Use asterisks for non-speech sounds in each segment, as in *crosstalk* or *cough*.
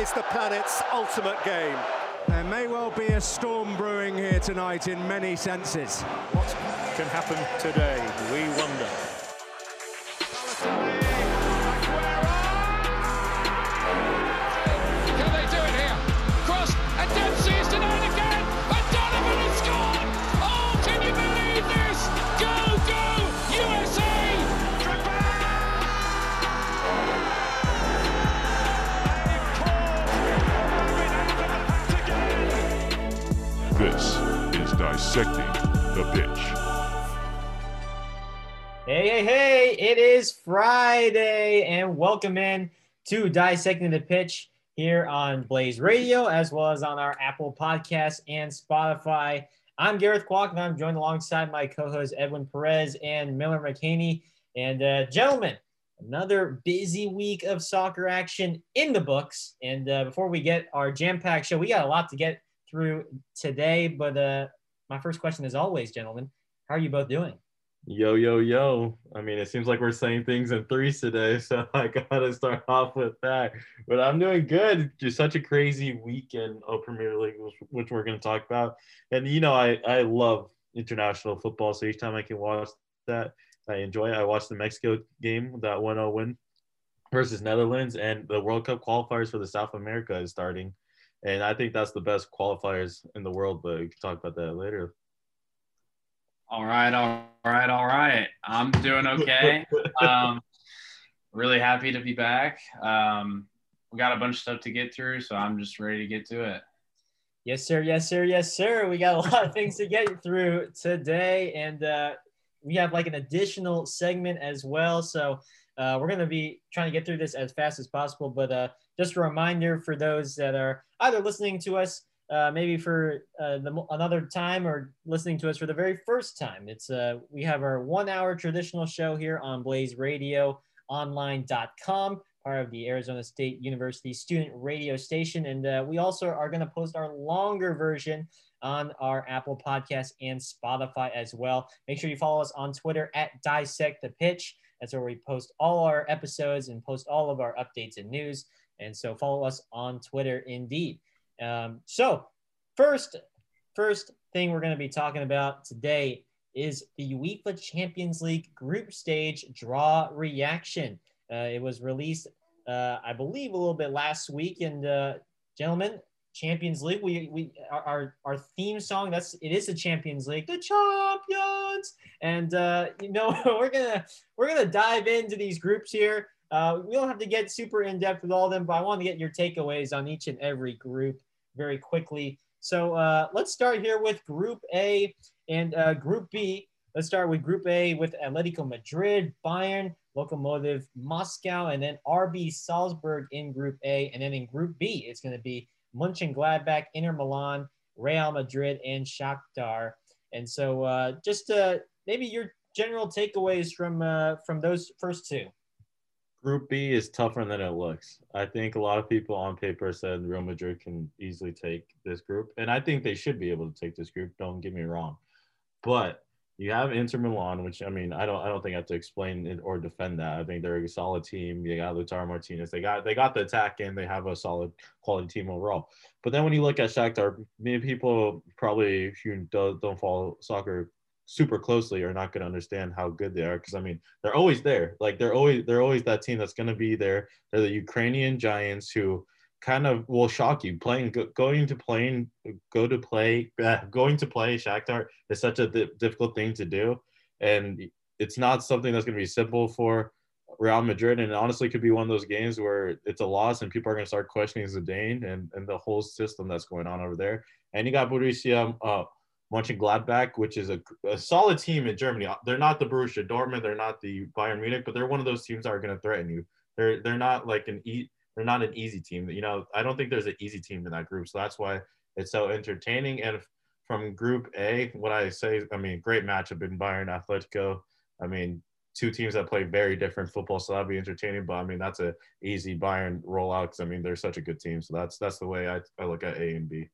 is the planet's ultimate game. There may well be a storm brewing here tonight in many senses. What can happen today? We wonder. Dissecting the Pitch. Hey, hey, hey, it is Friday, and welcome in to Dissecting the Pitch here on Blaze Radio, as well as on our Apple Podcast and Spotify. I'm Gareth Kwok, and I'm joined alongside my co hosts Edwin Perez and Miller McHaney. And, uh, gentlemen, another busy week of soccer action in the books. And uh, before we get our jam packed show, we got a lot to get through today. But uh, my first question, as always, gentlemen, how are you both doing? Yo, yo, yo. I mean, it seems like we're saying things in threes today, so *laughs* I gotta start off with that. But I'm doing good. Just such a crazy weekend of Premier League, which, we're gonna talk about. And you know, I I love international football, so each time I can watch that, I enjoy it. I watched the Mexico game, that 1-0 win versus Netherlands, and the World Cup qualifiers for the South America is starting. And I think that's the best qualifiers in the world, but we can talk about that later. All right, all right, all right. I'm doing *laughs* okay. Um, really happy to be back. Um, we got a bunch of stuff to get through, so I'm just ready to get to it. Yes, sir. Yes, sir. Yes, sir. We got a lot of things to get through today, and uh, we have like an additional segment as well. So uh, we're going to be trying to get through this as fast as possible. But uh, just a reminder for those that are either listening to us uh, maybe for uh, the, another time or listening to us for the very first time. It's uh, we have our one-hour traditional show here on Blaze Radio Online.com, part of the Arizona State University student radio station, and uh, we also are going to post our longer version on our Apple Podcast and Spotify as well. Make sure you follow us on Twitter at Dissect the Pitch. That's where we post all our episodes and post all of our updates and news. And so follow us on Twitter indeed. Um, so first, first thing we're going to be talking about today is the UEFA Champions League group stage draw reaction. Uh, it was released, uh, I believe, a little bit last week. And uh, gentlemen, Champions League, we we our our theme song that's it is the Champions League, the champions. And uh, you know *laughs* we're gonna we're gonna dive into these groups here. Uh, we don't have to get super in depth with all of them, but I want to get your takeaways on each and every group very quickly. So uh, let's start here with Group A and uh, Group B. Let's start with Group A with Atletico Madrid, Bayern, Lokomotiv Moscow, and then RB Salzburg in Group A. And then in Group B, it's going to be Mönchengladbach, Inter Milan, Real Madrid, and Shakhtar. And so uh, just uh, maybe your general takeaways from uh, from those first two. Group B is tougher than it looks. I think a lot of people on paper said Real Madrid can easily take this group, and I think they should be able to take this group. Don't get me wrong, but you have Inter Milan, which I mean, I don't, I don't think I have to explain it or defend that. I think they're a solid team. You got Lautaro Martinez. They got, they got the attack, and they have a solid quality team overall. But then when you look at Shakhtar, many people probably, don't, don't follow soccer super closely are not going to understand how good they are because I mean they're always there. Like they're always they're always that team that's going to be there. They're the Ukrainian giants who kind of will shock you. Playing go, going to playing go to play uh, going to play Shakhtar is such a di- difficult thing to do. And it's not something that's going to be simple for Real Madrid. And it honestly could be one of those games where it's a loss and people are going to start questioning Zidane and, and the whole system that's going on over there. And you got Borussia uh, Mönchengladbach, which is a, a, solid team in Germany. They're not the Borussia Dortmund, they're not the Bayern Munich, but they're one of those teams that are going to threaten you. They're they're not like an e- they're not an easy team. You know, I don't think there's an easy team in that group, so that's why it's so entertaining. And from Group A, what I say, I mean, great matchup in Bayern Atletico. I mean, two teams that play very different football, so that'd be entertaining. But I mean, that's a easy Bayern rollout because I mean they're such a good team. So that's that's the way I, I look at A and B.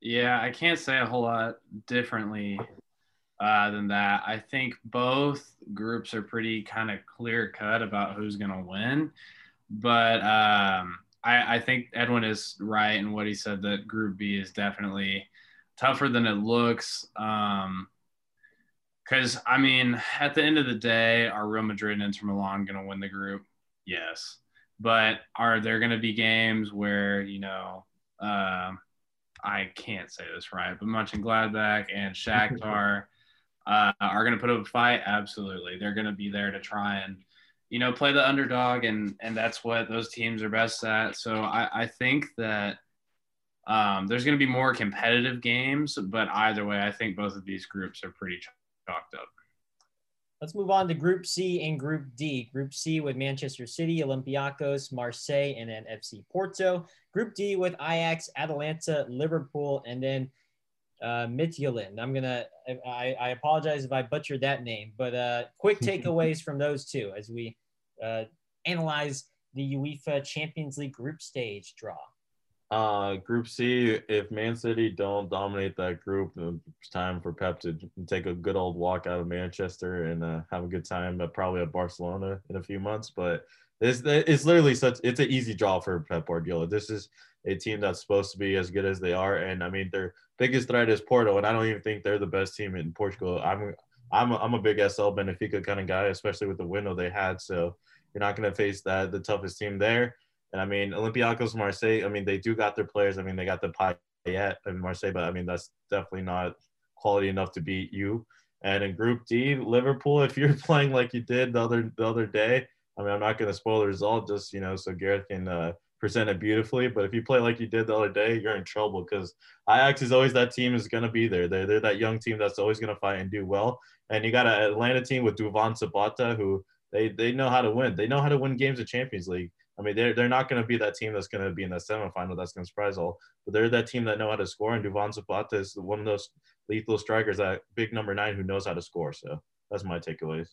Yeah, I can't say a whole lot differently uh, than that. I think both groups are pretty kind of clear cut about who's going to win. But um, I, I think Edwin is right in what he said that Group B is definitely tougher than it looks. Um, because I mean, at the end of the day, are Real Madrid and Inter Milan going to win the group? Yes, but are there going to be games where you know? Uh, I can't say this right, but Mönchengladbach and *laughs* Shakhtar uh, are going to put up a fight. Absolutely, they're going to be there to try and you know play the underdog, and and that's what those teams are best at. So I, I think that um, there's going to be more competitive games, but either way, I think both of these groups are pretty chalked up. Let's move on to Group C and Group D. Group C with Manchester City, Olympiacos, Marseille, and then FC Porto. Group D with Ajax, Atalanta, Liverpool, and then uh, Midtjylland. I'm gonna. I, I apologize if I butchered that name, but uh, quick *laughs* takeaways from those two as we uh, analyze the UEFA Champions League group stage draw. Uh, group C, if Man City don't dominate that group, it's time for Pep to take a good old walk out of Manchester and uh, have a good time, but probably at Barcelona in a few months. But it's, it's literally such it's an easy draw for Pep Guardiola. This is a team that's supposed to be as good as they are, and I mean their biggest threat is Porto, and I don't even think they're the best team in Portugal. I'm I'm a, I'm a big SL Benfica kind of guy, especially with the window they had. So you're not going to face that the toughest team there. And I mean, Olympiacos, Marseille, I mean, they do got their players. I mean, they got the Payet in Marseille, but I mean, that's definitely not quality enough to beat you. And in Group D, Liverpool, if you're *laughs* playing like you did the other the other day, I mean, I'm not going to spoil the result, just you know, so Gareth can uh, present it beautifully. But if you play like you did the other day, you're in trouble because Ajax is always that team is going to be there. They're, they're that young team that's always going to fight and do well. And you got an Atalanta team with Duvan Zapata who they they know how to win. They know how to win games of Champions League. I mean, they're, they're not going to be that team that's going to be in the semifinal that's going to surprise all, but they're that team that know how to score. And Duvan Zapata is one of those lethal strikers, that big number nine who knows how to score. So that's my takeaways.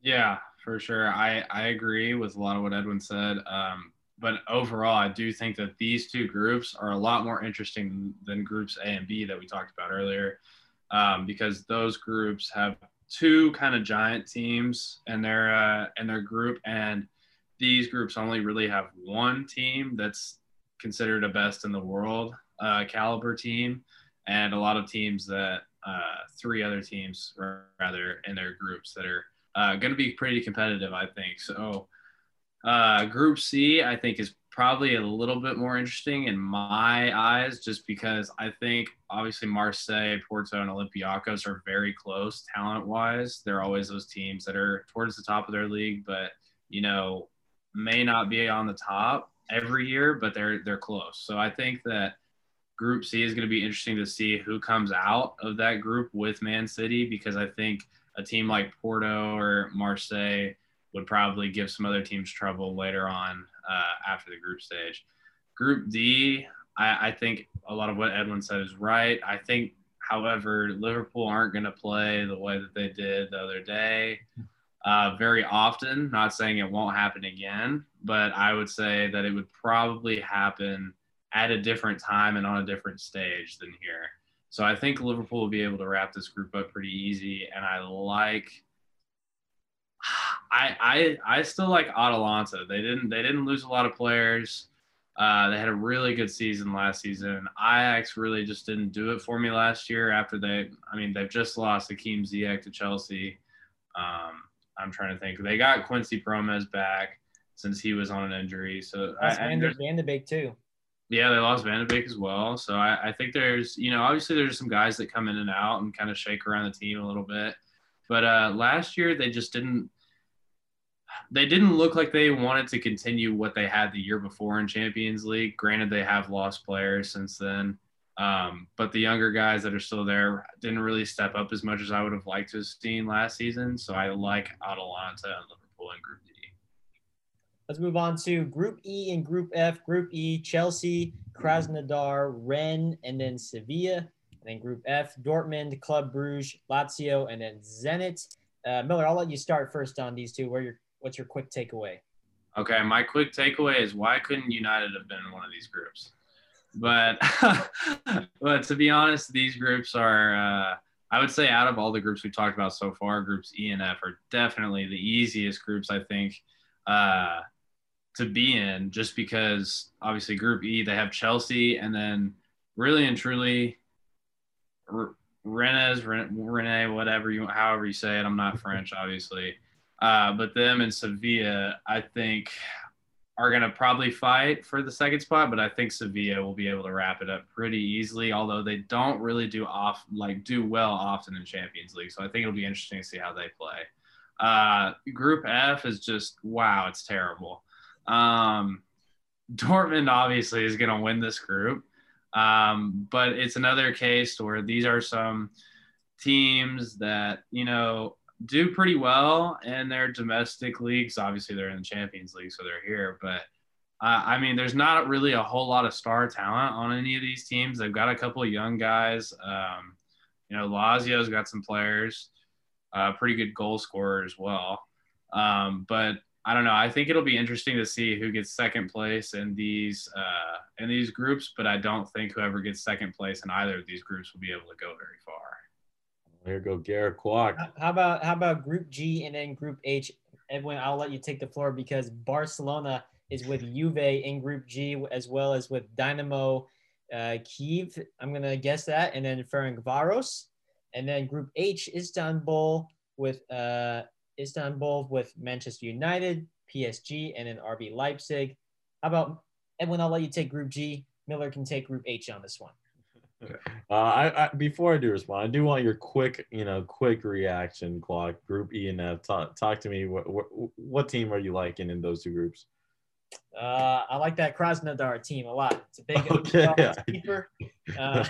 Yeah, for sure. I, I agree with a lot of what Edwin said. Um, but overall, I do think that these two groups are a lot more interesting than groups A and B that we talked about earlier, um, because those groups have two kind of giant teams in their uh, in their group, and these groups only really have one team that's considered a best in the world uh, caliber team, and a lot of teams that uh, three other teams rather in their groups that are uh, going to be pretty competitive, I think. So, uh, Group C, I think, is probably a little bit more interesting in my eyes, just because I think obviously Marseille, Porto, and Olympiacos are very close talent wise. They're always those teams that are towards the top of their league, but you know, may not be on the top every year, but they're they're close. So I think that Group C is going to be interesting to see who comes out of that group with Man City because I think a team like Porto or Marseille would probably give some other teams trouble later on uh, after the group stage. Group D, I, I think a lot of what Edwin said is right. I think, however, Liverpool aren't going to play the way that they did the other day uh, very often. Not saying it won't happen again, but I would say that it would probably happen at a different time and on a different stage than here. So I think Liverpool will be able to wrap this group up pretty easy, and I like. I I I still like Atalanta. They didn't they didn't lose a lot of players. Uh, they had a really good season last season. Ajax really just didn't do it for me last year. After they, I mean, they've just lost Hakim Ziyech to Chelsea. Um, I'm trying to think. They got Quincy Promes back since he was on an injury. So I, Van, de, Van de Beek too. Yeah, they lost Van de Beek as well. So I, I think there's, you know, obviously there's some guys that come in and out and kind of shake around the team a little bit. But uh, last year they just didn't. They didn't look like they wanted to continue what they had the year before in Champions League. Granted, they have lost players since then. Um, but the younger guys that are still there didn't really step up as much as I would have liked to have seen last season. So I like Atalanta and Liverpool in Group D. Let's move on to Group E and Group F. Group E, Chelsea, Krasnodar, Rennes, and then Sevilla. And then Group F, Dortmund, Club Bruges, Lazio, and then Zenit. Uh, Miller, I'll let you start first on these two. Where your what's your quick takeaway? Okay, my quick takeaway is why couldn't United have been in one of these groups? But *laughs* but to be honest, these groups are uh, I would say out of all the groups we talked about so far, groups E and F are definitely the easiest groups. I think. Uh, to be in just because obviously Group E they have Chelsea and then really and truly R- Rennes, Rene, whatever you however you say it. I'm not French, obviously, uh, but them and Sevilla, I think, are going to probably fight for the second spot. But I think Sevilla will be able to wrap it up pretty easily, although they don't really do off like do well often in Champions League. So I think it'll be interesting to see how they play. Uh, group F is just wow, it's terrible. Um, Dortmund obviously is going to win this group, um, but it's another case where these are some teams that you know do pretty well in their domestic leagues. Obviously, they're in the Champions League, so they're here. But uh, I mean, there's not really a whole lot of star talent on any of these teams. They've got a couple of young guys. Um, you know, Lazio's got some players, uh, pretty good goal scorer as well. Um, but I don't know. I think it'll be interesting to see who gets second place in these uh, in these groups. But I don't think whoever gets second place in either of these groups will be able to go very far. Here go Garrett Kwok. How about how about Group G and then Group H? Edwin, I'll let you take the floor because Barcelona is with Juve in Group G as well as with Dynamo uh, Kiev. I'm gonna guess that, and then Ferencvaros, and then Group H Istanbul with uh, Istanbul with Manchester United, PSG, and then RB Leipzig. How about Edwin? I'll let you take Group G. Miller can take Group H on this one. Uh, I, I, before I do respond, I do want your quick, you know, quick reaction clock. Group E and F. Talk, talk to me. What, what, what team are you liking in those two groups? Uh, I like that Krasnodar team a lot. It's a big *laughs* okay. keeper. *laughs* Uh,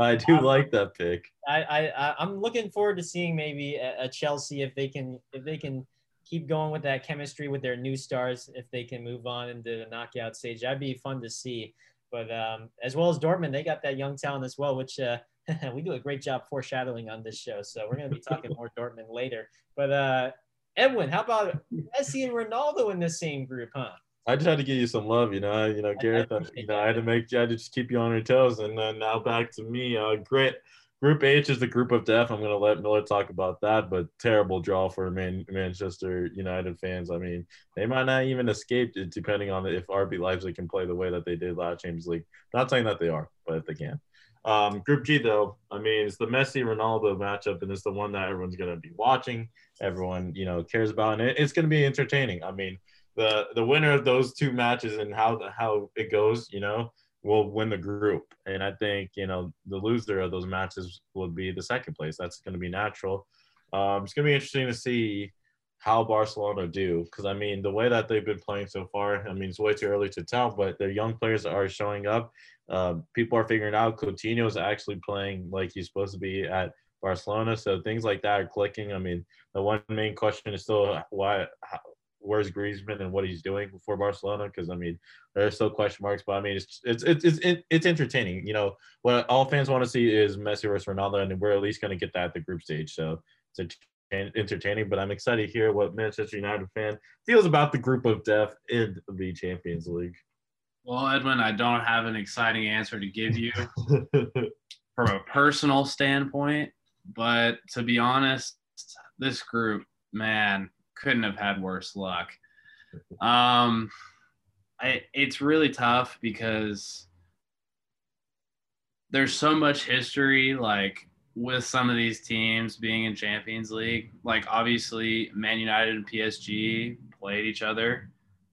I do *laughs* like that pick. I, I I'm looking forward to seeing maybe a, a, Chelsea if they can if they can keep going with that chemistry with their new stars if they can move on into the knockout stage. That'd be fun to see. But um, as well as Dortmund, they got that young talent as well, which uh, *laughs* we do a great job foreshadowing on this show. So we're going to be talking more Dortmund later. But uh, Edwin, how about Messi and Ronaldo in the same group, huh? I just had to give you some love, you know. You know, Gareth. You know, I had to make. I had to just keep you on your toes, and now back to me. Uh, great. Group H is the group of death. I'm going to let Miller talk about that, but terrible draw for Man- Manchester United fans. I mean, they might not even escape it depending on if RB Leipzig can play the way that they did last Champions League. Not saying that they are, but if they can. Um, group G, though, I mean, it's the Messi Ronaldo matchup, and it's the one that everyone's going to be watching. Everyone, you know, cares about, and it's going to be entertaining. I mean, the the winner of those two matches and how how it goes, you know, will win the group. And I think, you know, the loser of those matches would be the second place. That's going to be natural. Um, it's going to be interesting to see how Barcelona do. Because, I mean, the way that they've been playing so far, I mean, it's way too early to tell, but their young players are showing up. Uh, people are figuring out Coutinho is actually playing like he's supposed to be at Barcelona. So things like that are clicking. I mean, the one main question is still why, where's Griezmann and what he's doing for Barcelona because I mean there are still question marks, but I mean it's it's it's it's, it's entertaining. You know what all fans want to see is Messi versus Ronaldo, and we're at least going to get that at the group stage. So it's entertaining. But I'm excited to hear what Manchester United fan feels about the group of death in the Champions League. Well, Edwin, I don't have an exciting answer to give you *laughs* from a personal standpoint, but to be honest, this group, man, couldn't have had worse luck. Um, I, it's really tough because there's so much history, like with some of these teams being in Champions League. Like obviously, Man United and PSG played each other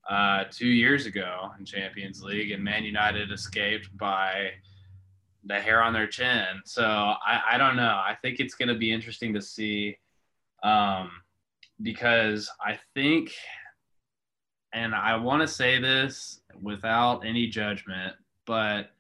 uh, two years ago in Champions League, and Man United escaped by the hair on their chin. So I, I don't know. I think it's going to be interesting to see. Um, because I think, and I want to say this without any judgment, but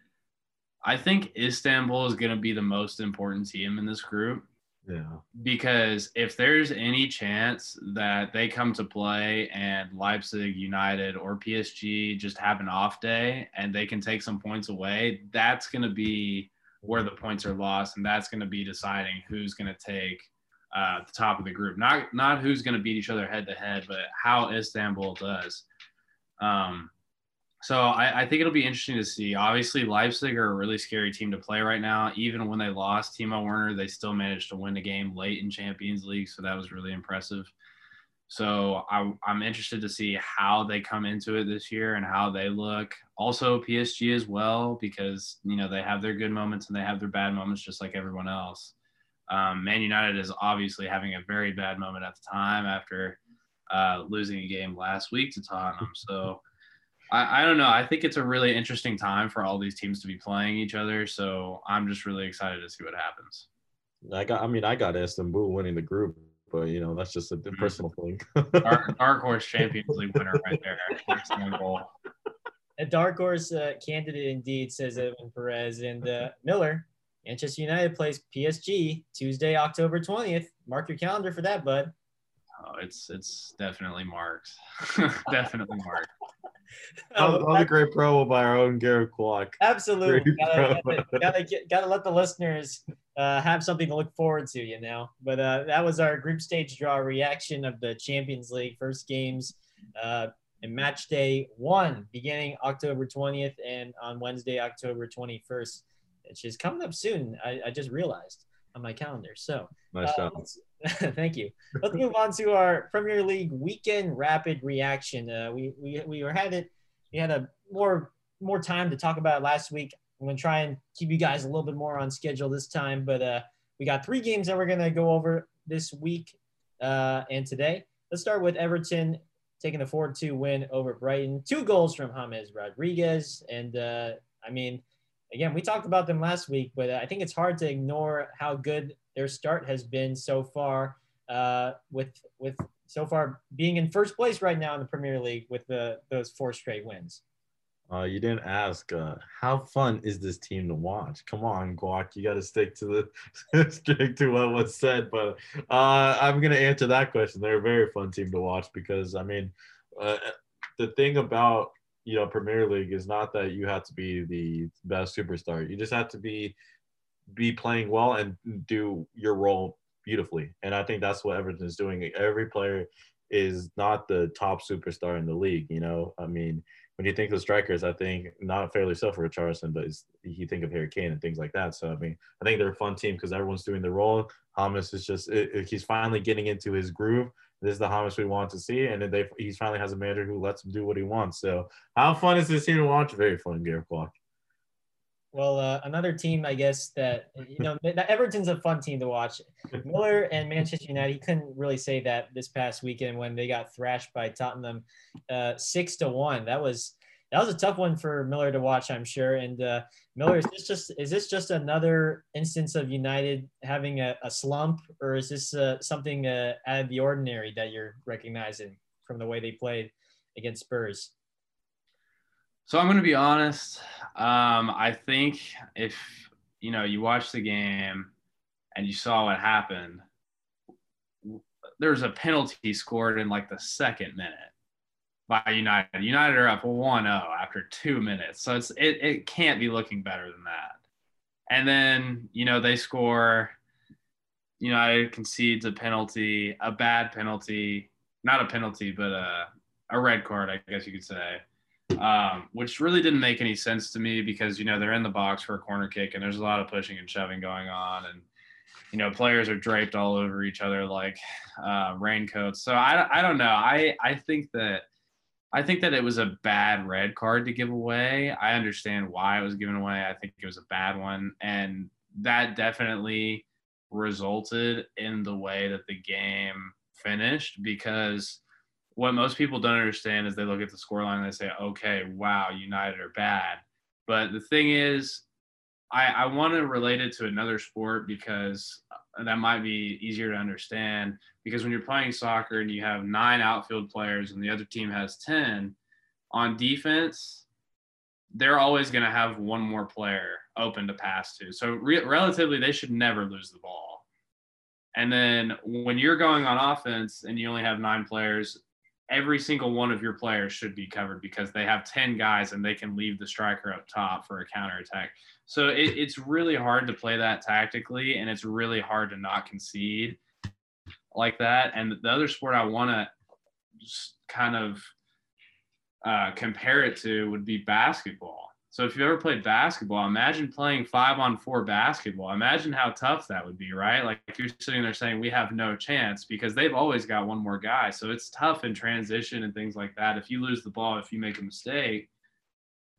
I think Istanbul is going to be the most important team in this group. Yeah. Because if there's any chance that they come to play and Leipzig United or PSG just have an off day and they can take some points away, that's going to be where the points are lost. And that's going to be deciding who's going to take uh, the top of the group. Not not who's going to beat each other head to head, but how Istanbul does. Um, so I, I, think it'll be interesting to see. Obviously, Leipzig are a really scary team to play right now. Even when they lost Timo Werner, they still managed to win the game late in Champions League, so that was really impressive. So I, I'm interested to see how they come into it this year and how they look. Also PSG as well because you know they have their good moments and they have their bad moments just like everyone else. Um, Man United is obviously having a very bad moment at the time after uh, losing a game last week to Tottenham. So I, I don't know. I think it's a really interesting time for all these teams to be playing each other. So I'm just really excited to see what happens. I got. I mean, I got Istanbul winning the group, but you know that's just a personal thing. *laughs* dark, dark horse Champions League winner right there. A dark horse uh, candidate indeed, says Edwin Perez and uh, Miller. Manchester United plays PSG Tuesday, October 20th. Mark your calendar for that, bud. Oh, it's it's definitely marked. *laughs* definitely marked. *laughs* All, all the great promo by our own Gareth Kwok. Absolutely. Gotta, gotta, *laughs* gotta, get, gotta, let the listeners uh, have something to look forward to, you know. But uh, that was our group stage draw reaction of the Champions League first games uh, and match day one beginning October 20th and on Wednesday, October 21st, which is coming up soon. I, I just realized on my calendar. So, nice uh, *laughs* thank you. Let's move on to our Premier League weekend rapid reaction. Uh, we we we were had it. We had a more more time to talk about last week. I'm gonna try and keep you guys a little bit more on schedule this time, but uh, we got three games that we're gonna go over this week uh, and today. Let's start with Everton taking a 4-2 win over Brighton. Two goals from James Rodriguez, and uh, I mean again, we talked about them last week, but I think it's hard to ignore how good their start has been so far. Uh, with with so far being in first place right now in the Premier League with the those four straight wins. Uh, you didn't ask uh, how fun is this team to watch? Come on, Guac, you got to stick to the *laughs* stick to what was said. But uh, I'm gonna answer that question. They're a very fun team to watch because I mean, uh, the thing about you know Premier League is not that you have to be the best superstar. You just have to be be playing well and do your role beautifully. And I think that's what Everton is doing. Every player is not the top superstar in the league. You know, I mean, when you think of strikers, I think not fairly so for Richarlison, but you think of Harry Kane and things like that. So I mean, I think they're a fun team because everyone's doing their role. James is just it, it, he's finally getting into his groove this is the James we want to see, and they he finally has a manager who lets him do what he wants. So, how fun is this team to watch? Very fun, Gareth Clark. Well, uh, another team, I guess that you know, Everton's a fun team to watch. Miller and Manchester United. He couldn't really say that this past weekend when they got thrashed by Tottenham, uh, six to one. That was that was a tough one for Miller to watch, I'm sure. And uh, Miller, is this just is this just another instance of United having a, a slump, or is this uh, something uh, out of the ordinary that you're recognizing from the way they played against Spurs? So I'm going to be honest. Um, I think if you know you watch the game and you saw what happened, there was a penalty scored in like the second minute by United. United are up 1-0 after two minutes. So it's it, it can't be looking better than that. And then, you know, they score, United concedes a penalty, a bad penalty, not a penalty, but a, a red card, I guess you could say. Um, which really didn't make any sense to me because you know they're in the box for a corner kick and there's a lot of pushing and shoving going on and you know players are draped all over each other like uh, raincoats so I, I don't know I, I think that I think that it was a bad red card to give away. I understand why it was given away. I think it was a bad one. And that definitely resulted in the way that the game finished because what most people don't understand is they look at the scoreline and they say, okay, wow, United are bad. But the thing is, I, I want to relate it to another sport because that might be easier to understand because when you're playing soccer and you have nine outfield players and the other team has 10 on defense they're always going to have one more player open to pass to. So re- relatively they should never lose the ball. And then when you're going on offense and you only have nine players every single one of your players should be covered because they have 10 guys and they can leave the striker up top for a counter attack. So it, it's really hard to play that tactically and it's really hard to not concede like that. And the other sport I want to kind of uh, compare it to would be basketball. So if you've ever played basketball, imagine playing five on four basketball. Imagine how tough that would be, right? Like you're sitting there saying we have no chance because they've always got one more guy. So it's tough in transition and things like that. If you lose the ball, if you make a mistake,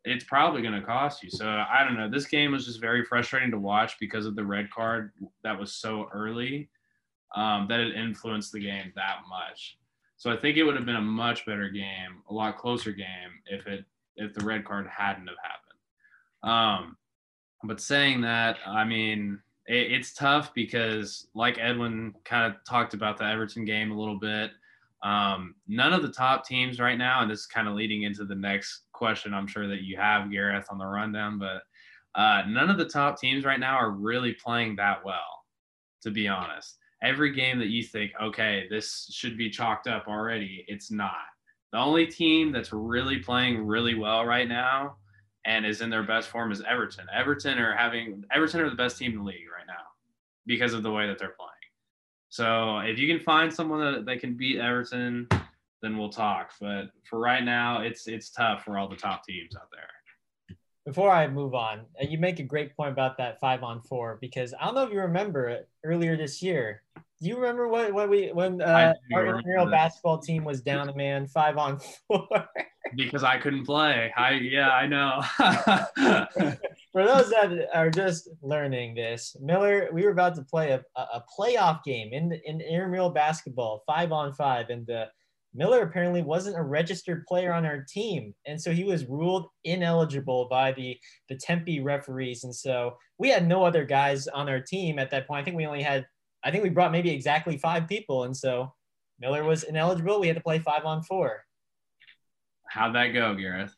it's probably going to cost you. So I don't know. This game was just very frustrating to watch because of the red card that was so early um, that it influenced the game that much. So I think it would have been a much better game, a lot closer game if it if the red card hadn't have happened. Um, but saying that, I mean, it, it's tough because, like Edwin kind of talked about the Everton game a little bit. Um, none of the top teams right now, and this is kind of leading into the next question I'm sure that you have, Gareth, on the rundown, but uh, none of the top teams right now are really playing that well, to be honest. Every game that you think, okay, this should be chalked up already, it's not. The only team that's really playing really well right now and is in their best form is Everton. Everton are having Everton are the best team in the league right now because of the way that they're playing. So if you can find someone that, that can beat Everton, then we'll talk. But for right now, it's it's tough for all the top teams out there. Before I move on, uh, you make a great point about that five on four because I don't know if you remember it earlier this year. Do you remember what, what we when uh, our intramural basketball team was down a man five on four? *laughs* because I couldn't play. I yeah, I know. *laughs* For those that are just learning this, Miller, we were about to play a, a playoff game in in intramural basketball, five on five, and uh, Miller apparently wasn't a registered player on our team, and so he was ruled ineligible by the the Tempe referees, and so we had no other guys on our team at that point. I think we only had, I think we brought maybe exactly five people, and so Miller was ineligible. We had to play five on four. How'd that go, Gareth?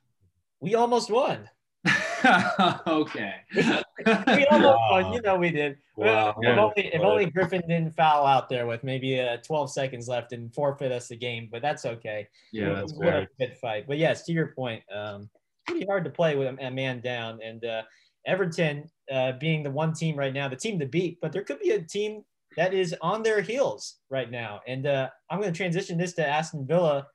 We almost won. *laughs* *laughs* okay. we almost won. You know we did. Wow. If, only, if only Griffin didn't foul out there with maybe uh, 12 seconds left and forfeit us the game, but that's okay. Yeah, that's what a good fight. But yes, to your point, um, pretty hard to play with a man down. And uh, Everton uh, being the one team right now, the team to beat, but there could be a team that is on their heels right now. And uh, I'm going to transition this to Aston Villa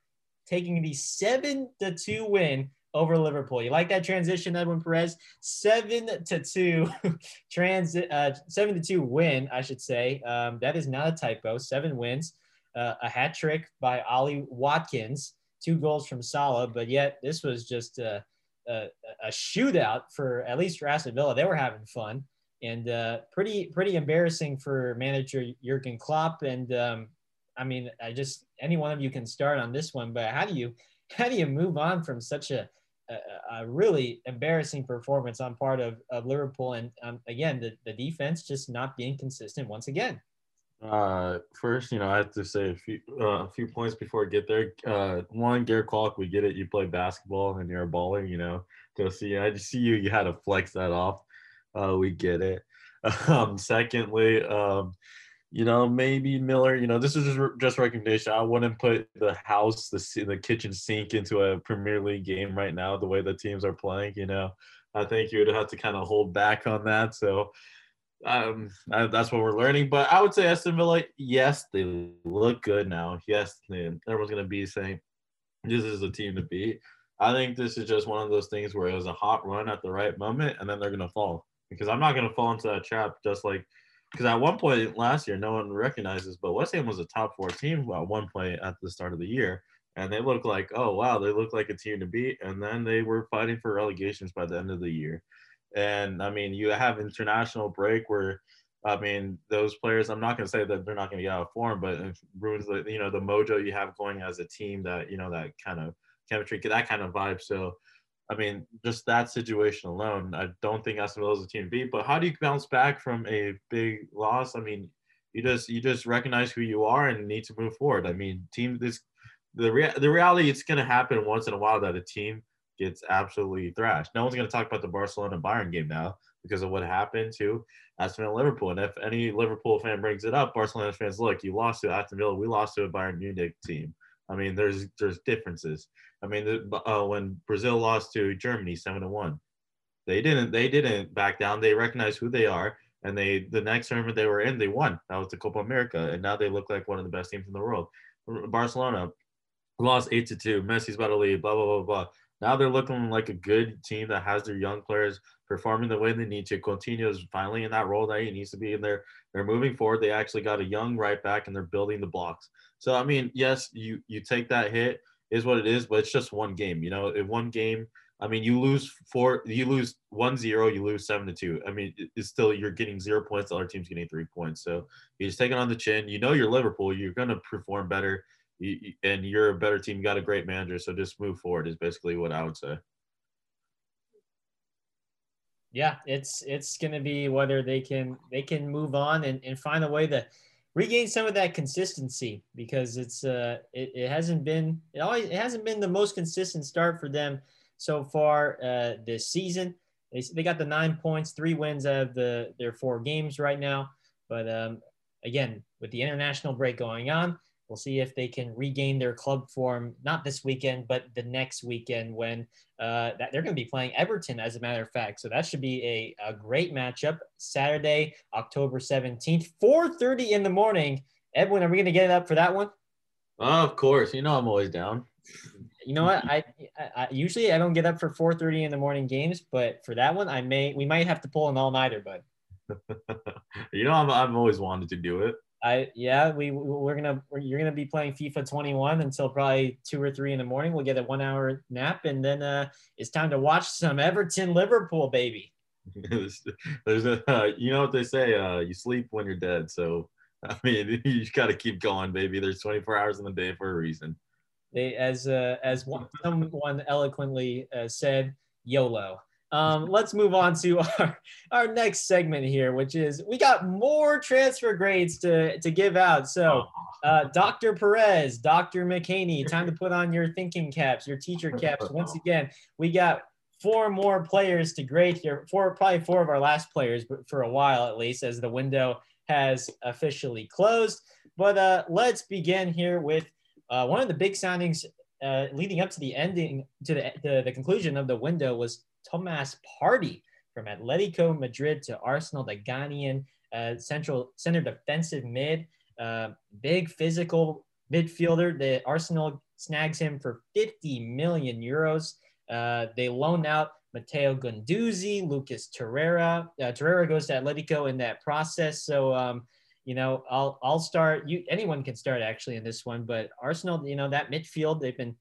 taking the seven to two win over Liverpool. You like that transition, Edwin Perez? Seven to two, *laughs* transit uh, seven to two win, I should say. Um, that is not a typo. Seven wins, uh, a hat trick by Ollie Watkins, two goals from Salah, but yet this was just a, a, a shootout for at least for Aston Villa. They were having fun and uh, pretty pretty embarrassing for manager Jurgen Klopp. And um, I mean, I just any one of you can start on this one, but how do you how do you move on from such a a, a really embarrassing performance on part of, of Liverpool and um, again the, the defense just not being consistent once again. Uh, first, you know, I have to say a few uh, a few points before I get there. Uh, one, Garrett Clark, we get it. You play basketball and you're a baller. You know, go see. I just see you. You had to flex that off. Uh, we get it. *laughs* Um, secondly, um, you know, maybe Miller, you know, this is just, just recognition. I wouldn't put the house, the the kitchen sink into a Premier League game right now, the way the teams are playing, you know. I think you would have to kind of hold back on that. So um, I, that's what we're learning. But I would say Aston Villa, yes, they look good now. Yes, they, everyone's going to be saying this is a team to beat. I think this is just one of those things where it was a hot run at the right moment, and then they're going to fall. Because I'm not going to fall into that trap just like – because at one point last year, no one recognizes, but West Ham was a top four team at one point at the start of the year. And they looked like, oh, wow, they look like a team to beat. And then they were fighting for relegations by the end of the year. And I mean, you have international break where, I mean, those players, I'm not going to say that they're not going to get out of form, but it ruins the, you know, the mojo you have going as a team that, you know, that kind of chemistry, that kind of vibe. So, I mean, just that situation alone, I don't think Aston Villa is a team to beat. But how do you bounce back from a big loss? I mean, you just you just recognize who you are and need to move forward. I mean, team this the rea- the reality it's going to happen once in a while that a team gets absolutely thrashed. No one's going to talk about the Barcelona Bayern game now because of what happened to Aston Villa Liverpool. And if any Liverpool fan brings it up, Barcelona fans, look, you lost to Aston Villa, we lost to a Bayern Munich team. I mean, there's there's differences. I mean, uh, when Brazil lost to Germany seven to one, they didn't they didn't back down. They recognized who they are, and they the next tournament they were in, they won. That was the Copa America, and now they look like one of the best teams in the world. Barcelona lost eight to two. Messi's about to leave. Blah blah blah blah. Now they're looking like a good team that has their young players performing the way they need to. Coutinho is finally in that role that he needs to be in there. They're moving forward. They actually got a young right back and they're building the blocks. So I mean, yes, you you take that hit is what it is, but it's just one game. You know, in one game, I mean, you lose four, you lose one zero, you lose seven to two. I mean, it's still you're getting zero points. The other team's getting three points. So you just take it on the chin. You know, you're Liverpool. You're gonna perform better, and you're a better team. You got a great manager. So just move forward is basically what I would say. yeah, it's it's gonna be whether they can they can move on and, and find a way to regain some of that consistency because it's uh it, it hasn't been it always it hasn't been the most consistent start for them so far uh this season. They, they got the nine points, three wins out of the their four games right now. But um again, with the international break going on, we'll see if they can regain their club form not this weekend, but the next weekend when uh, that they're going to be playing Everton, as a matter of fact. So that should be a, a great matchup. Saturday, October 17th, 4.30 in the morning. Edwin, are we going to get it up for that one? of course, you know I'm always down. You know what? I, I, I usually I don't get up for 4:30 in the morning games, but for that one, I may we might have to pull an all nighter, bud. *laughs* you know I'm I've always wanted to do it. I yeah, we we're gonna you're gonna be playing FIFA 21 until probably two or three in the morning. We'll get a one hour nap, and then uh, it's time to watch some Everton Liverpool, baby. there's, *laughs* there's a uh, you know what they say uh, you sleep when you're dead so *laughs* i mean *laughs* you just got to keep going baby there's 24 hours in the day for a reason They as uh, as one, someone eloquently uh, said, YOLO. Um, let's move on to *laughs* our, our next segment here, which is we got more transfer grades to, to give out. So, uh, Dr. Perez, Dr. McHaney, time to put on your thinking caps, your teacher caps. Once again, we got four more players to grade here. Four, probably four of our last players, but for a while at least, as the window has officially closed. But uh, let's begin here with uh, one of the big soundings uh, leading up to the ending, to the, the, the conclusion of the window was Tomas Partey from Atletico Madrid to Arsenal, the Ghanaian uh, central center defensive mid, uh, big physical midfielder. The Arsenal snags him for 50 million euros. Uh, they loan out Matteo Guendouzi, Lucas Torreira. Uh, Torreira goes to Atletico in that process. So, um, you know, I'll I'll start. You anyone can start actually in this one, but Arsenal, you know, that midfield they've been,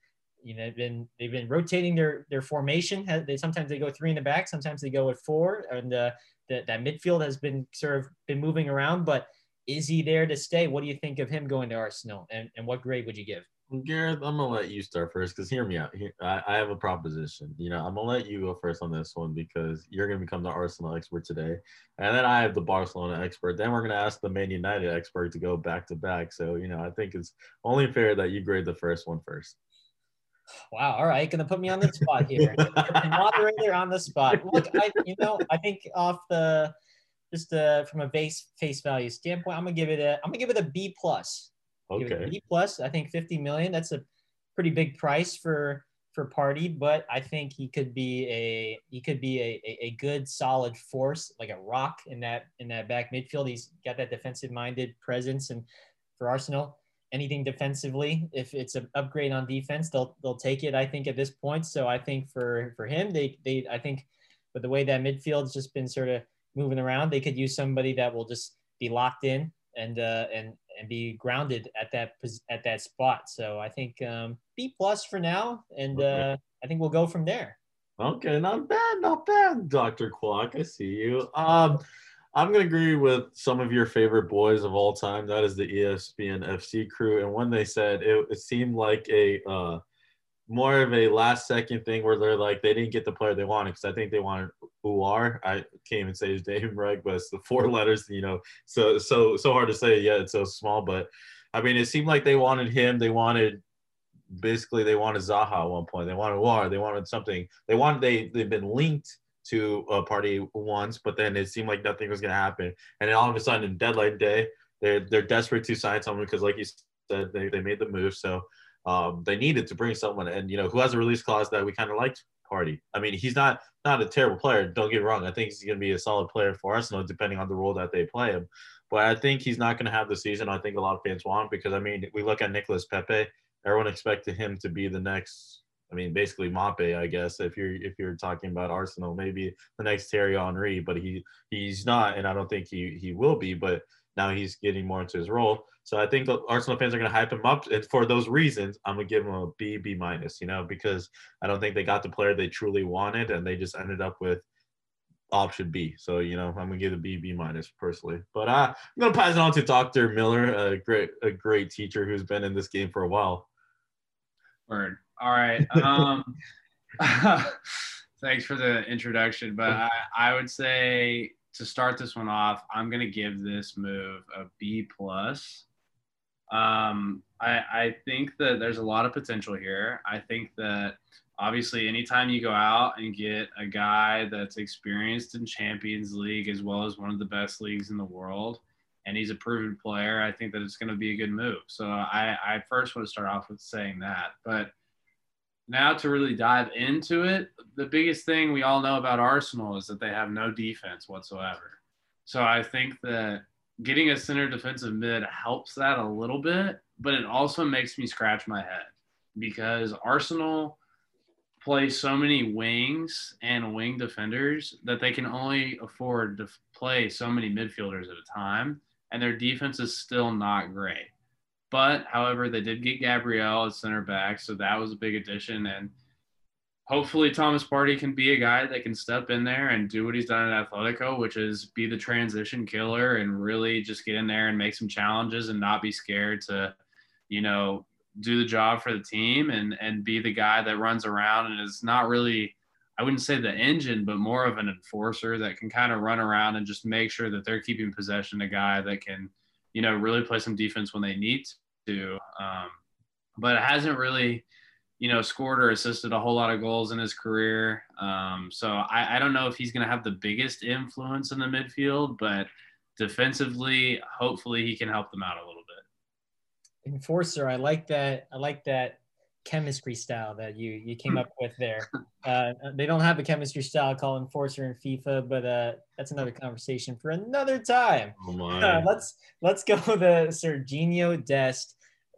you know, they've been they've been rotating their their formation. They sometimes they go three in the back, sometimes they go with four, and uh, that that midfield has been sort of been moving around. But is he there to stay? What do you think of him going to Arsenal, and and what grade would you give? Gareth, I'm gonna let you start first because hear me out. Here, I, I have a proposition. You know, I'm gonna let you go first on this one because you're gonna become the Arsenal expert today, and then I have the Barcelona expert. Then we're gonna ask the Man United expert to go back to back. So you know, I think it's only fair that you grade the first one first. Wow. All right. Gonna put me on the spot here. *laughs* Moderator on the spot. Look, I you know I think off the just uh, from a base face value standpoint, I'm gonna give it a I'm gonna give it a B plus. Give it a Okay. B plus. I think 50 million. That's a pretty big price for for Partey, but I think he could be a he could be a, a, a good solid force, like a rock in that in that back midfield. He's got that defensive minded presence, and for Arsenal, anything defensively, if it's an upgrade on defense, they'll they'll take it. I think at this point. So I think for for him, they they I think with the way that midfield's just been sort of moving around, they could use somebody that will just be locked in and uh, and and be grounded at that at that spot. So I think um, B plus for now, and uh, I think we'll go from there. Okay, not bad, not bad, Doctor Quack. I see you. Um, I'm gonna agree with some of your favorite boys of all time. That is the ESPN FC crew, and when they said it, it seemed like a uh, more of a last second thing where they're like they didn't get the player they wanted because I think they wanted Aouar. I can't even say his *laughs* name right, but it's the four letters. You know, so so so hard to say. Yeah, it's so small, but I mean, it seemed like they wanted him. They wanted basically they wanted Zaha at one point. They wanted Aouar. They wanted something. They wanted they they've been linked to a Partey once, but then it seemed like nothing was gonna happen. And then all of a sudden, in deadline day, they're they're desperate to sign someone because, like you said, they, they made the move. So um, they needed to bring someone, and you know who has a release clause that we kind of liked. Partey. I mean, he's not not a terrible player. Don't get wrong. I think he's going to be a solid player for Arsenal, depending on the role that they play him. But I think he's not going to have the season I think a lot of fans want because I mean, we look at Nicolas Pepe. Everyone expected him to be the next I mean, basically Mbappé, I guess. If you're if you're talking about Arsenal, maybe the next Thierry Henry, but he he's not, and I don't think he he will be. But now he's getting more into his role. So I think Arsenal fans are going to hype him up, and for those reasons, I'm going to give him a B B minus. You know, because I don't think they got the player they truly wanted, and they just ended up with option B. So you know, I'm gonna give the B B minus personally. But uh, I'm gonna pass it on to Dr. Miller, a great a great teacher who's been in this game for a while. Word. All right. Um, *laughs* thanks for the introduction, but I, I would say to start this one off, I'm gonna give this move a B plus. Um, I, I think that there's a lot of potential here. I think that obviously anytime you go out and get a guy that's experienced in champions league as well as one of the best leagues in the world and he's a proven player i think that it's going to be a good move so i, I first want to start off with saying that but now to really dive into it the biggest thing we all know about arsenal is that they have no defense whatsoever so i think that getting a center defensive mid helps that a little bit but it also makes me scratch my head because arsenal play so many wings and wing defenders that they can only afford to play so many midfielders at a time, and their defense is still not great. But however, they did get Gabriel at center back, so that was a big addition. And hopefully, Thomas Partey can be a guy that can step in there and do what he's done at Atletico, which is be the transition killer and really just get in there and make some challenges and not be scared to, you know, do the job for the team and and be the guy that runs around and is not really I wouldn't say the engine, but more of an enforcer that can kind of run around and just make sure that they're keeping possession. A guy that can, you know, really play some defense when they need to. Um, but hasn't really, you know, scored or assisted a whole lot of goals in his career. Um, so I, I don't know if he's going to have the biggest influence in the midfield, but defensively, hopefully he can help them out a little bit. enforcer. I like that. I like that chemistry style that you you came up with there. *laughs* Uh, they don't have a chemistry style called enforcer in FIFA, but uh, that's another conversation for another time. Oh uh, let's let's go *laughs* with Serginho Dest,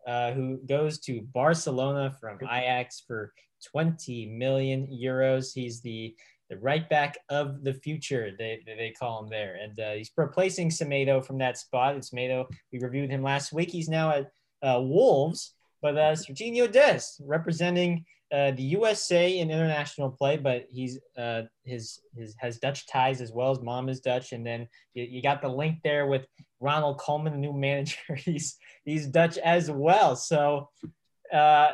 uh, who goes to Barcelona from Ajax for 20 million euros. He's the the right back of the future, they, they call him there. And uh, he's replacing Semedo from that spot. And Semedo, we reviewed him last week. He's now at uh, Wolves, but uh, Serginho Dest representing uh, the USA in international play, but he's uh, his his has Dutch ties as well. His mom is Dutch, and then you, you got the link there with Ronald Koeman, the new manager. *laughs* he's he's Dutch as well. So uh,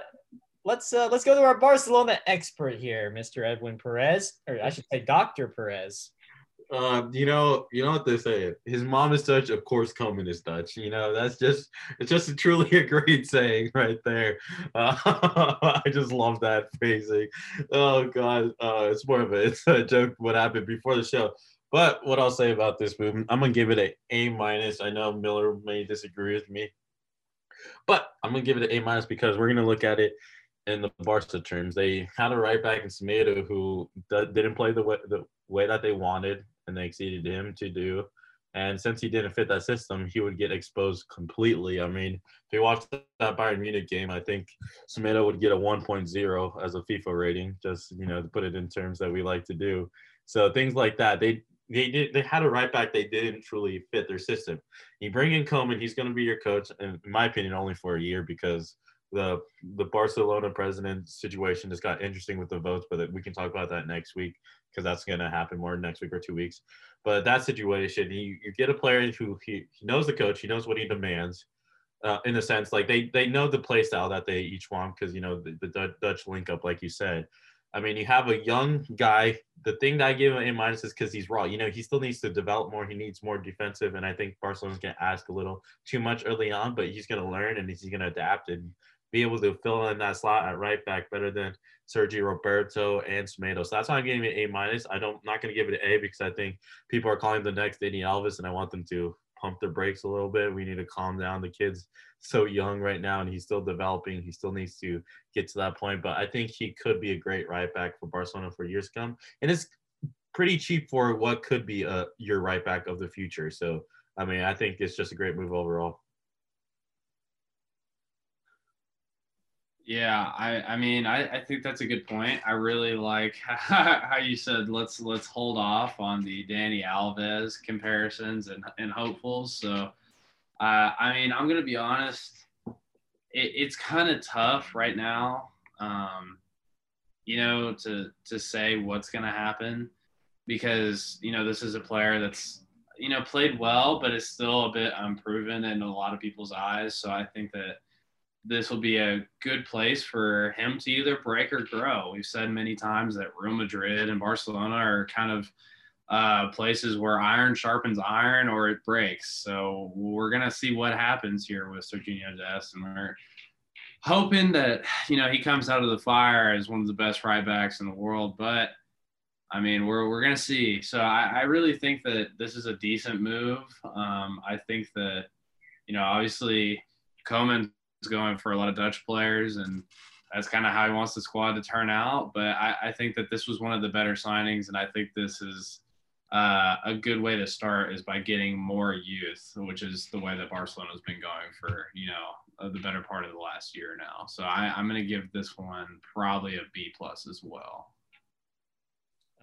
let's uh, let's go to our Barcelona expert here, Mr. Edwin Perez, or I should say Doctor Perez. Uh, you know, you know what they say. His mom is Dutch, of course. Koeman is Dutch. You know, that's just it's just a truly *laughs* a great saying right there. Uh, *laughs* I just love that phrasing. Oh God, uh, it's more of a *laughs* it's a joke. What happened before the show? But what I'll say about this movie, I'm gonna give it a A minus. I know Miller may disagree with me, but I'm gonna give it an A minus because we're gonna look at it in the Barca terms. They had a right back in Semedo who d- didn't play the way the way that they wanted and they exceeded him to do. And since he didn't fit that system, he would get exposed completely. I mean, if you watch that Bayern Munich game, I think Semedo would get a 1.0 as a FIFA rating, just you know, to put it in terms that we like to do. So things like that, they they did they had a right back they didn't truly fit their system. You bring in Koeman, he's going to be your coach, in my opinion, only for a year because the the Barcelona president situation just got interesting with the votes, but we can talk about that next week because that's going to happen more next week or two weeks. But that situation, you, you get a player who he, he knows the coach, he knows what he demands. Uh, in a sense, like they they know the play style that they each want because you know the, the Dutch link up, like you said. I mean, you have a young guy. The thing that I give him a minus is because he's raw. You know, he still needs to develop more. He needs more defensive, and I think Barcelona's going to ask a little too much early on. But he's going to learn and he's going to adapt and be able to fill in that slot at right back better than Sergio Roberto and Semedo. So that's why I'm giving it A minus. I don't not going to give it an A because I think people are calling the next Dani Alves, and I want them to pump their brakes a little bit. We need to calm down. The kid's so young right now, and he's still developing. He still needs to get to that point. But I think he could be a great right back for Barcelona for years to come, and it's pretty cheap for what could be a your right back of the future. So I mean, I think it's just a great move overall. Yeah, I, I mean, I, I think that's a good point. I really like *laughs* how you said let's let's hold off on the Dani Alves comparisons and, and hopefuls. So, uh, I mean, I'm gonna be honest. It, it's kind of tough right now, um, you know, to to say what's gonna happen because you know this is a player that's you know played well, but is still a bit unproven in a lot of people's eyes. So I think that this will be a good place for him to either break or grow. We've said many times that Real Madrid and Barcelona are kind of uh, places where iron sharpens iron or it breaks. So we're gonna see what happens here with Sergio Dest, and we're hoping that you know he comes out of the fire as one of the best right backs in the world. But I mean, we're we're gonna see. So I, I really think that this is a decent move. Um, I think that you know obviously Koeman going for a lot of Dutch players, and that's kind of how he wants the squad to turn out. But I, I, think that this was one of the better signings, and I think this is uh, a good way to start is by getting more youth, which is the way that Barcelona's been going for you know the better part of the last year now. So I, I'm going to give this one probably a B plus as well.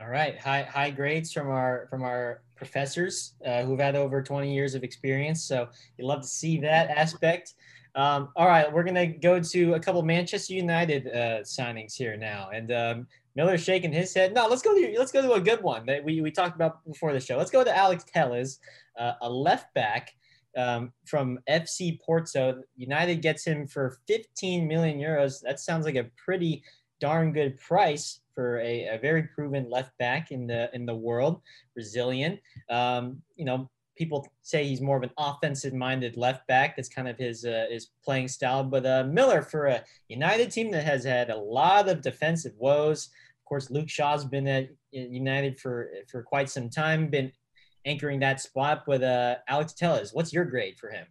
All right, high high grades from our from our professors uh, who've had over 20 years of experience. So you love to see that aspect. Um, all right, we're gonna go to a couple Manchester United uh, signings here now, and um, Miller's shaking his head. No, let's go to let's go to a good one that we, we talked about before the show. Let's go to Alex Telles, uh, a left back um, from FC Porto. United gets him for 15 million euros. That sounds like a pretty darn good price for a, a very proven left back in the in the world, Brazilian. Um, you know, people say he's more of an offensive minded left back. That's kind of his uh, his playing style. But uh, Miller for a United team that has had a lot of defensive woes. Of course, Luke Shaw's been at United for for quite some time, been anchoring that spot. With uh, Alex Telles, what's your grade for him?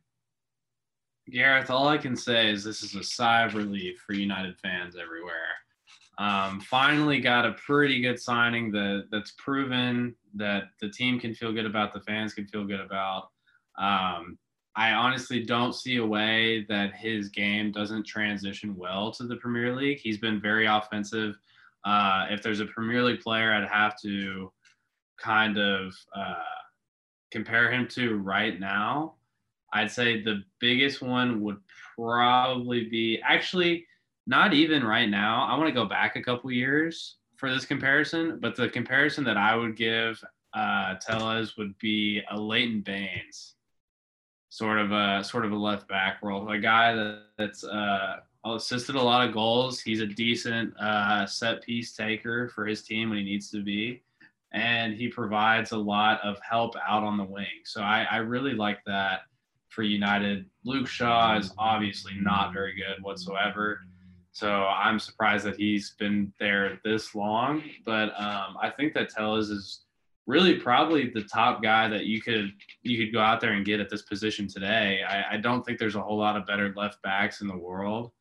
Gareth, all I can say is this is a sigh of relief for United fans everywhere. Um, finally got a pretty good signing that that's proven that the team can feel good about, the fans can feel good about. Um, I honestly don't see a way that his game doesn't transition well to the Premier League. He's been very offensive. Uh, if there's a Premier League player, I'd have to kind of uh, compare him to right now. I'd say the biggest one would probably be actually not even right now. I want to go back a couple years for this comparison, but the comparison that I would give uh, Telles would be a Leighton Baines, sort of a sort of a left back role, a guy that, that's uh, assisted a lot of goals. He's a decent uh, set piece taker for his team when he needs to be, and he provides a lot of help out on the wing. So I, I really like that for United. Luke Shaw is obviously not very good whatsoever. So I'm surprised that he's been there this long. But um, I think that Telles is really probably the top guy that you could you could go out there and get at this position today. I, I don't think there's a whole lot of better left backs in the world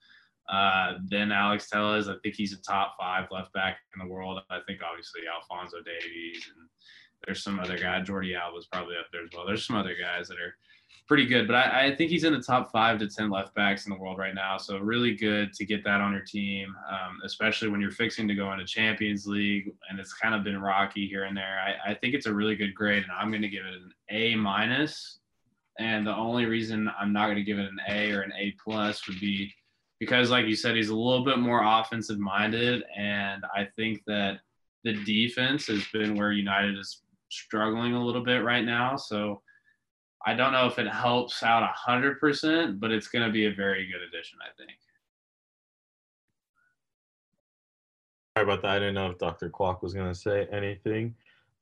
uh, than Alex Telles. I think he's a top five left back in the world. I think obviously Alphonso Davies and there's some other guy. Jordi Alba's probably up there as well. There's some other guys that are pretty good. But I, I, think he's in the top five to 10 left backs in the world right now. So really good to get that on your team, um, especially when you're fixing to go into Champions League and it's kind of been rocky here and there. I, I think it's a really good grade, and I'm going to give it an A minus. And the only reason I'm not going to give it an A or an A plus would be because, like you said, he's a little bit more offensive minded. And I think that the defense has been where United is struggling a little bit right now. So I don't know if it helps out a hundred percent, but it's going to be a very good addition, I think. Sorry about that. I didn't know if Dr. Quack was going to say anything,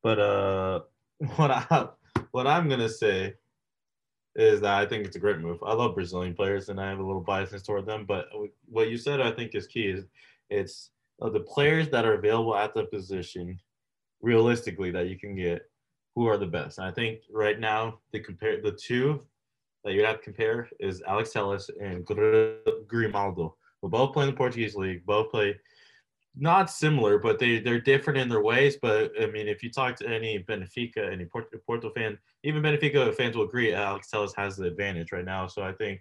but uh, *laughs* what I what I'm going to say is that I think it's a great move. I love Brazilian players, and I have a little biasness toward them. But what you said, I think, is key. Is it's uh, the players that are available at the position, realistically, that you can get who are the best. And I think right now the compare the two that you have to compare is Alex Telles and Grimaldo. Who both play in the Portuguese league. Both play not similar, but they they're different in their ways. But I mean, if you talk to any Benfica, any Porto, fan, even Benfica fans will agree Alex Telles has the advantage right now. So I think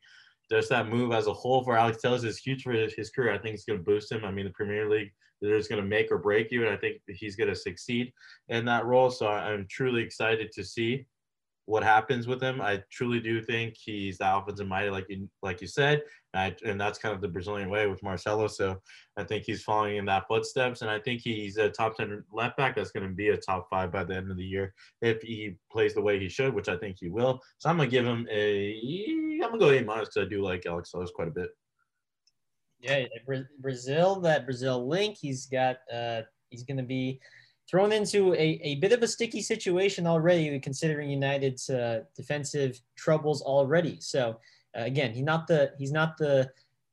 just that move as a whole for Alex Telles is huge for his career. I think it's going to boost him. I mean, the Premier League is going to make or break you, and I think he's going to succeed in that role. So I'm truly excited to see what happens with him. I truly do think he's the offensive minded, like you like you said, and, I, and, that's kind of the Brazilian way with Marcelo. So I think he's following in that footsteps, and I think he's a top ten left back that's going to be a top five by the end of the year if he plays the way he should, which I think he will. So I'm gonna give him a I'm gonna go A minus because I do like Alex Telles quite a bit. Yeah, Brazil, that Brazil link, he's got uh he's gonna be thrown into a, a bit of a sticky situation already, considering United's uh, defensive troubles already. So uh, again, he's not the he's not the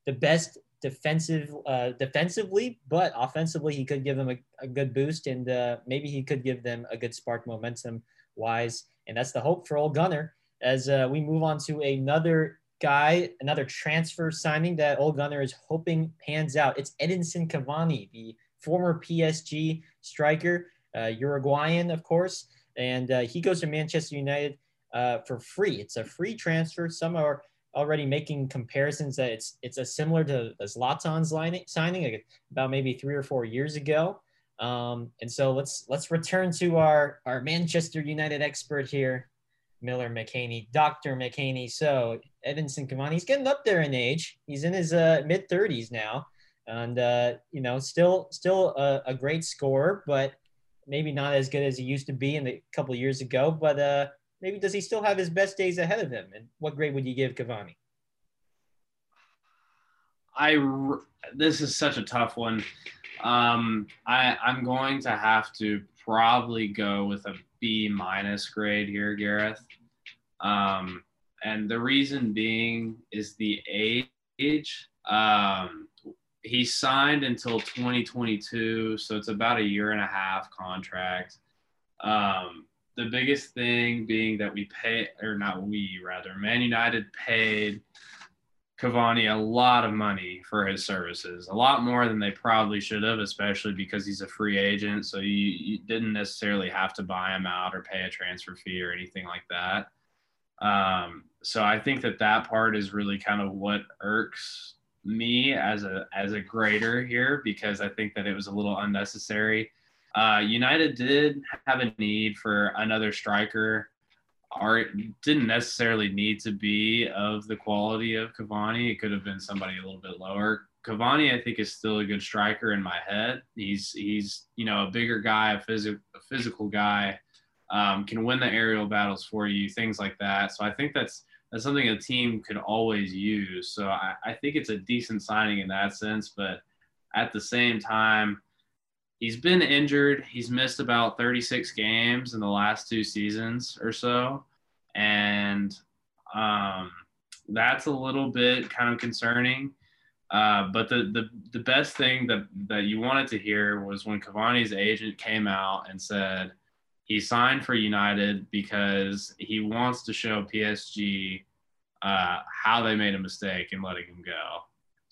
the best defensive uh, defensively, but offensively he could give them a, a good boost, and uh, maybe he could give them a good spark momentum wise. And that's the hope for Ole Gunnar as uh, we move on to another guy, another transfer signing that Ole Gunnar is hoping pans out. It's Edinson Cavani, the former PSG striker, uh, Uruguayan, of course, and uh, he goes to Manchester United uh, for free. It's a free transfer. Some are already making comparisons that it's it's a similar to the Zlatan's line, signing like about maybe three or four years ago. Um, and so let's let's return to our our Manchester United expert here, Miller McKinney, Dr. McKinney. So Edinson Cavani, he's getting up there in age. He's in his uh, mid 30s now and uh, you know, still still a, a, great scorer, but maybe not as good as he used to be in a couple years ago. But uh, maybe does he still have his best days ahead of him? And what grade would you give Cavani? I this is such a tough one. Um, I I'm going to have to probably go with a B minus grade here, Gareth. Um, and the reason being is the age. Um, he signed until 2022, so it's about a year and a half contract. Um, the biggest thing being that we pay, or not we, rather, Man United paid Cavani a lot of money for his services, a lot more than they probably should have, especially because he's a free agent. So you, you didn't necessarily have to buy him out or pay a transfer fee or anything like that. Um, so I think that that part is really kind of what irks me as a as a grader here because I think that it was a little unnecessary. Uh, United did have a need for another striker. Art didn't necessarily need to be of the quality of Cavani. It could have been somebody a little bit lower. Cavani, I think, is still a good striker in my head. He's he's you know a bigger guy, a physical a physical guy, um, can win the aerial battles for you, things like that. So I think that's that's something a team could always use. So I, I think it's a decent signing in that sense. But at the same time, he's been injured. He's missed about 36 games in the last two seasons or so. And um, that's a little bit kind of concerning. Uh, but the, the the best thing that that you wanted to hear was when Cavani's agent came out and said, he signed for United because he wants to show PSG uh, how they made a mistake in letting him go.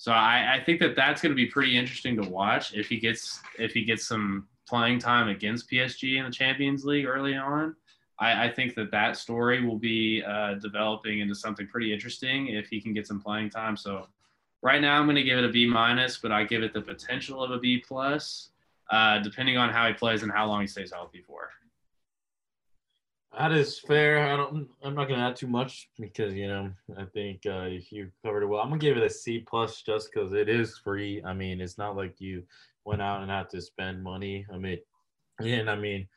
So I, I think that that's going to be pretty interesting to watch if he gets if he gets some playing time against PSG in the Champions League early on. I, I think that that story will be uh, developing into something pretty interesting if he can get some playing time. So right now I'm going to give it a B minus, but I give it the potential of a B plus, uh, depending on how he plays and how long he stays healthy for. That is fair. I don't. I'm not gonna add too much because you know I think uh, you covered it well. I'm gonna give it a C plus just because it is free. I mean, it's not like you went out and had to spend money. I mean, and I mean,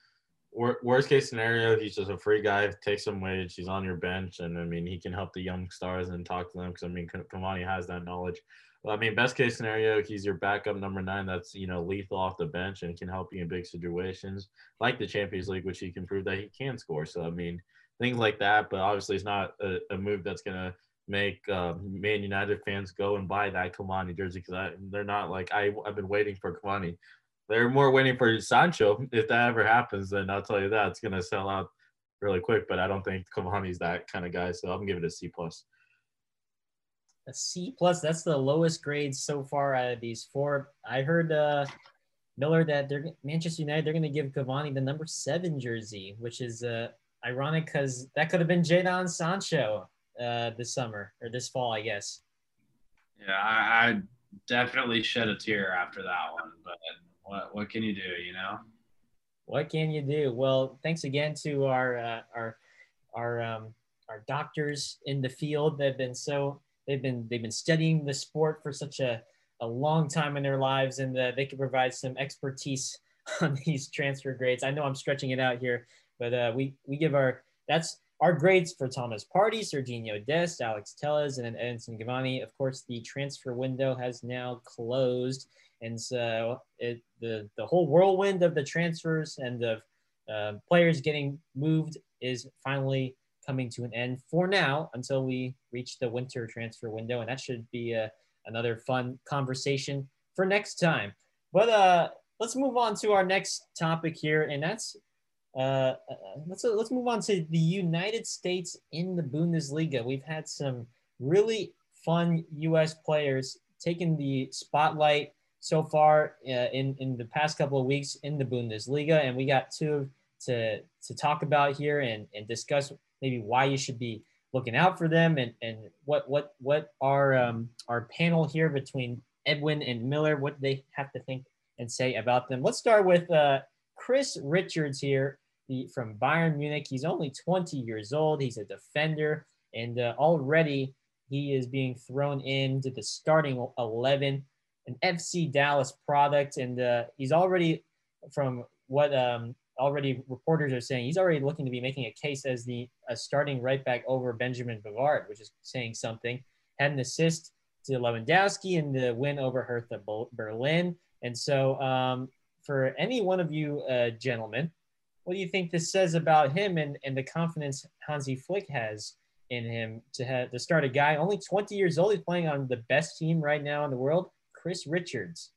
wor- worst case scenario, he's just a free guy. Takes some wage. He's on your bench, and I mean, he can help the young stars and talk to them because I mean, Cavani has that knowledge. I mean, best case scenario, he's your backup number nine. That's you know lethal off the bench and can help you in big situations, like the Champions League, which he can prove that he can score. So I mean, things like that. But obviously, it's not a, a move that's gonna make uh, Man United fans go and buy that Cavani jersey because they're not like I, I've been waiting for Cavani. They're more waiting for Sancho. If that ever happens, then I'll tell you that it's gonna sell out really quick. But I don't think Cavani's that kind of guy, so I'm giving it a C plus a C plus. That's the lowest grade so far out of these four. I heard uh, Miller that they're Manchester United. They're going to give Cavani the number seven jersey, which is uh, ironic because that could have been Jadon Sancho uh, this summer or this fall, I guess. Yeah, I, I definitely shed a tear after that one, but what what can you do, you know? What can you do? Well, thanks again to our uh, our our um, our doctors in the field. They've been so they've been they've been studying the sport for such a, a long time in their lives, and uh, they can provide some expertise *laughs* on these transfer grades. I know I'm stretching it out here, but uh, we we give our that's our grades for Thomas Partey, Serginho Dest, Alex Telles, and then Edinson Cavani. Of course, the transfer window has now closed, and so it, the the whole whirlwind of the transfers and of uh, players getting moved is finally coming to an end for now until we reach the winter transfer window, and that should be a, another fun conversation for next time. But uh, let's move on to our next topic here, and that's uh, uh, let's let's move on to the United States in the Bundesliga. We've had some really fun U.S. players taking the spotlight so far uh, in in the past couple of weeks in the Bundesliga, and we got two to to talk about here and and discuss maybe why you should be looking out for them and and what what what our um, our panel here between Edwin and Miller what they have to think and say about them. Let's start with uh, Chris Richards here the, from Bayern Munich. He's only 20 years old. He's a defender, and uh, already he is being thrown into the starting 11, an FC Dallas product, and uh, he's already, from what um, already reporters are saying, he's already looking to be making a case as the starting right back over Benjamin Pavard, which is saying something. Had an assist to Lewandowski in the win over Hertha Berlin. And so, um, for any one of you uh, gentlemen, what do you think this says about him and, and the confidence Hansi Flick has in him to have to start a guy only 20 years old? He's playing on the best team right now in the world, Chris Richards.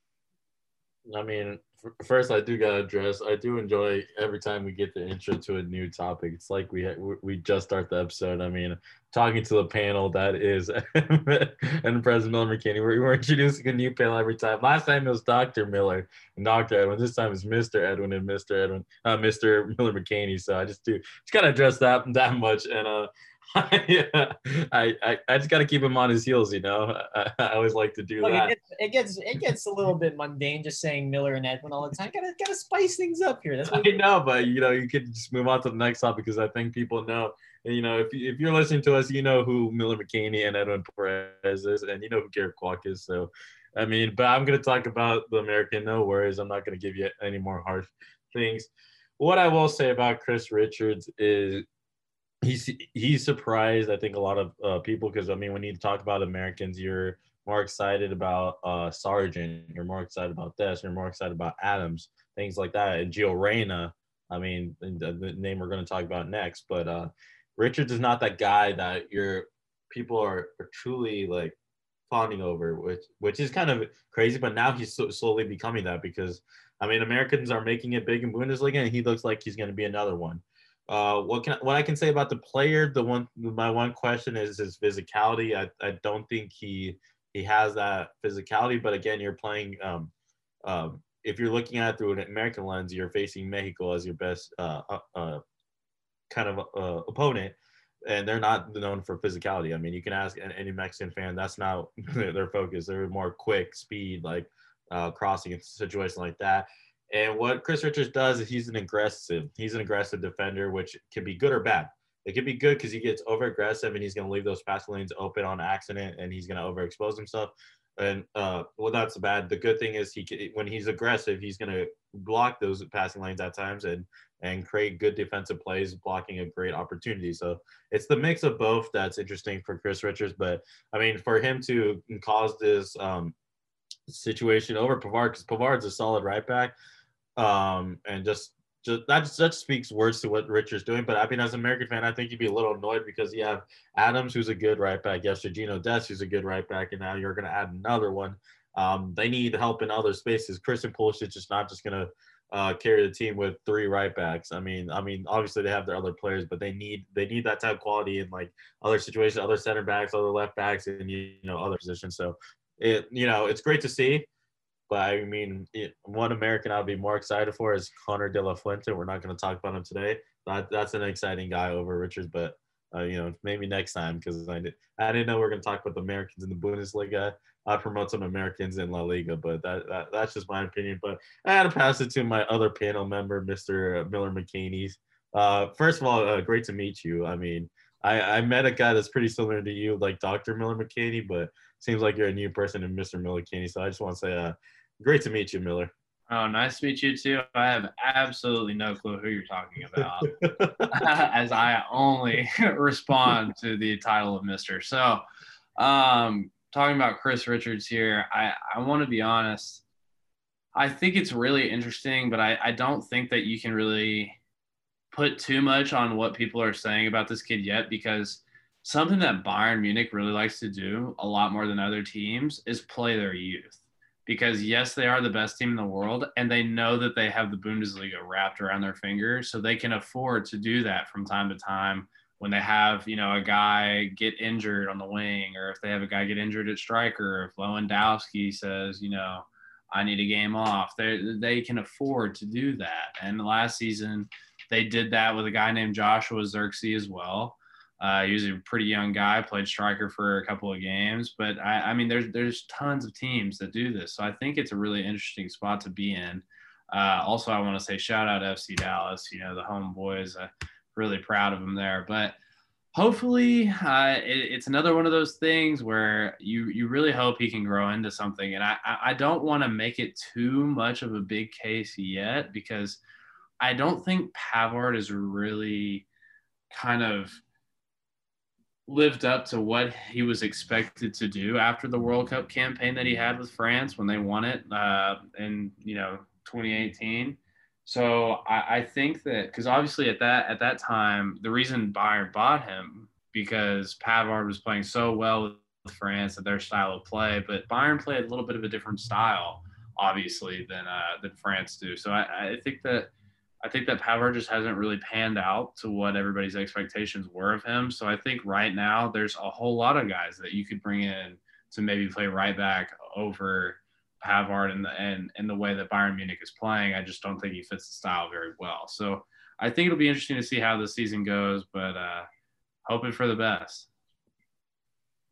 I mean, first I do gotta address. I do enjoy every time we get the intro to a new topic. It's like we we just start the episode. I mean, talking to the panel that is *laughs* and President Miller McKinney. We're, we're introducing a new panel every time. Last time it was Dr. Miller and Dr. Edwin. This time it's Mr. Edwin and Mr. Edwin, uh, Mr. Miller McKinney. So I just do just gotta address that that much. And uh, *laughs* I, I, I just got to keep him on his heels, you know. I, I always like to do Look, that. It gets, it gets, it gets a little bit mundane just saying Miller and Edwin all the time. Gotta gotta spice things up here. That's *laughs* what I know, but you know, you could just move on to the next topic because I think people know. You know, if if you're listening to us, you know who Miller McKinney and Edwin Perez is, and you know who Garrett Kwak is. So, I mean, but I'm gonna talk about the American. No worries, I'm not gonna give you any more harsh things. What I will say about Chris Richards is he's he's surprised I think a lot of uh, people because I mean when you talk about Americans you're more excited about uh, Sargent you're more excited about this you're more excited about Adams things like that and Gio Reyna I mean the, the name we're going to talk about next but uh, Richards is not that guy that you're people are, are truly like fawning over which which is kind of crazy but now he's so, slowly becoming that because I mean Americans are making it big in Bundesliga and he looks like he's going to be another one uh, what can what I can say about the player? The one my one question is his physicality. I, I don't think he he has that physicality. But again, you're playing. Um, um, if you're looking at it through an American lens, you're facing Mexico as your best uh, uh, uh kind of uh, opponent, and they're not known for physicality. I mean, you can ask any Mexican fan. That's not *laughs* their focus. They're more quick, speed, like uh, crossing a situation like that. And what Chris Richards does is he's an aggressive. He's an aggressive defender, which can be good or bad. It can be good because he gets over aggressive and he's going to leave those passing lanes open on accident and he's going to overexpose himself. And uh, well, that's bad. The good thing is he when he's aggressive, he's going to block those passing lanes at times and and create good defensive plays, blocking a great opportunity. So it's the mix of both that's interesting for Chris Richards. But I mean, for him to cause this um, situation over Pavard, because Pavard's a solid right back um, and just just that that speaks words to what Richard's doing. But I mean, as an American fan, I think you'd be a little annoyed because you have Adams, who's a good right back, yes, Gino Dest, who's a good right back, and now you're going to add another one. Um, they need help in other spaces. Christian Pulisic is not just going to uh, carry the team with three right backs. I mean, I mean, obviously they have their other players, but they need they need that type of quality in like other situations, other center backs, other left backs, and you know other positions. So it you know it's great to see. But I mean, it, one American I'd be more excited for is Connor De La Fuente. We're not going to talk about him today. That, that's an exciting guy over Richards. But uh, you know, maybe next time because I, did, I didn't know we are going to talk about the Americans in the Bundesliga. I promote some Americans in La Liga, but that, that that's just my opinion. But I had to pass it to my other panel member, Mr. Miller McKinney. Uh, first of all, uh, great to meet you. I mean, I, I met a guy that's pretty similar to you, like Dr. Miller McKinney, but seems like you're a new person in Mr. Miller McKinney. So I just want to say, uh, great to meet you, Miller. Oh, nice to meet you too. I have absolutely no clue who you're talking about, *laughs* *laughs* as I only *laughs* respond to the title of Mister. So, um, talking about Chris Richards here, I, I want to be honest. I think it's really interesting, but I, I don't think that you can really put too much on what people are saying about this kid yet because something that Bayern Munich really likes to do a lot more than other teams is play their youth because yes, they are the best team in the world and they know that they have the Bundesliga wrapped around their finger. So they can afford to do that from time to time when they have, you know, a guy get injured on the wing or if they have a guy get injured at striker, if Lewandowski says, you know, I need a game off, they, they can afford to do that. And last season, they did that with a guy named Joshua Zirkzee as well. Uh, he was a pretty young guy, played striker for a couple of games, but I, I, mean, there's there's tons of teams that do this, so I think it's a really interesting spot to be in. Uh, also, I want to say shout out FC Dallas, you know the homeboys. Uh, really proud of them there, but hopefully uh, it, it's another one of those things where you you really hope he can grow into something, and I I don't want to make it too much of a big case yet because I don't think Pavard is really kind of lived up to what he was expected to do after the World Cup campaign that he had with France when they won it uh, in you know 2018. So I, I think that because obviously at that at that time the reason Bayern bought him because Pavard was playing so well with France and their style of play, but Bayern played a little bit of a different style obviously than uh, than France do. So I, I think that I think that Pavard just hasn't really panned out to what everybody's expectations were of him. So I think right now there's a whole lot of guys that you could bring in to maybe play right back over Pavard and the and, and the way that Bayern Munich is playing. I just don't think he fits the style very well. So I think it'll be interesting to see how the season goes, but uh, hoping for the best.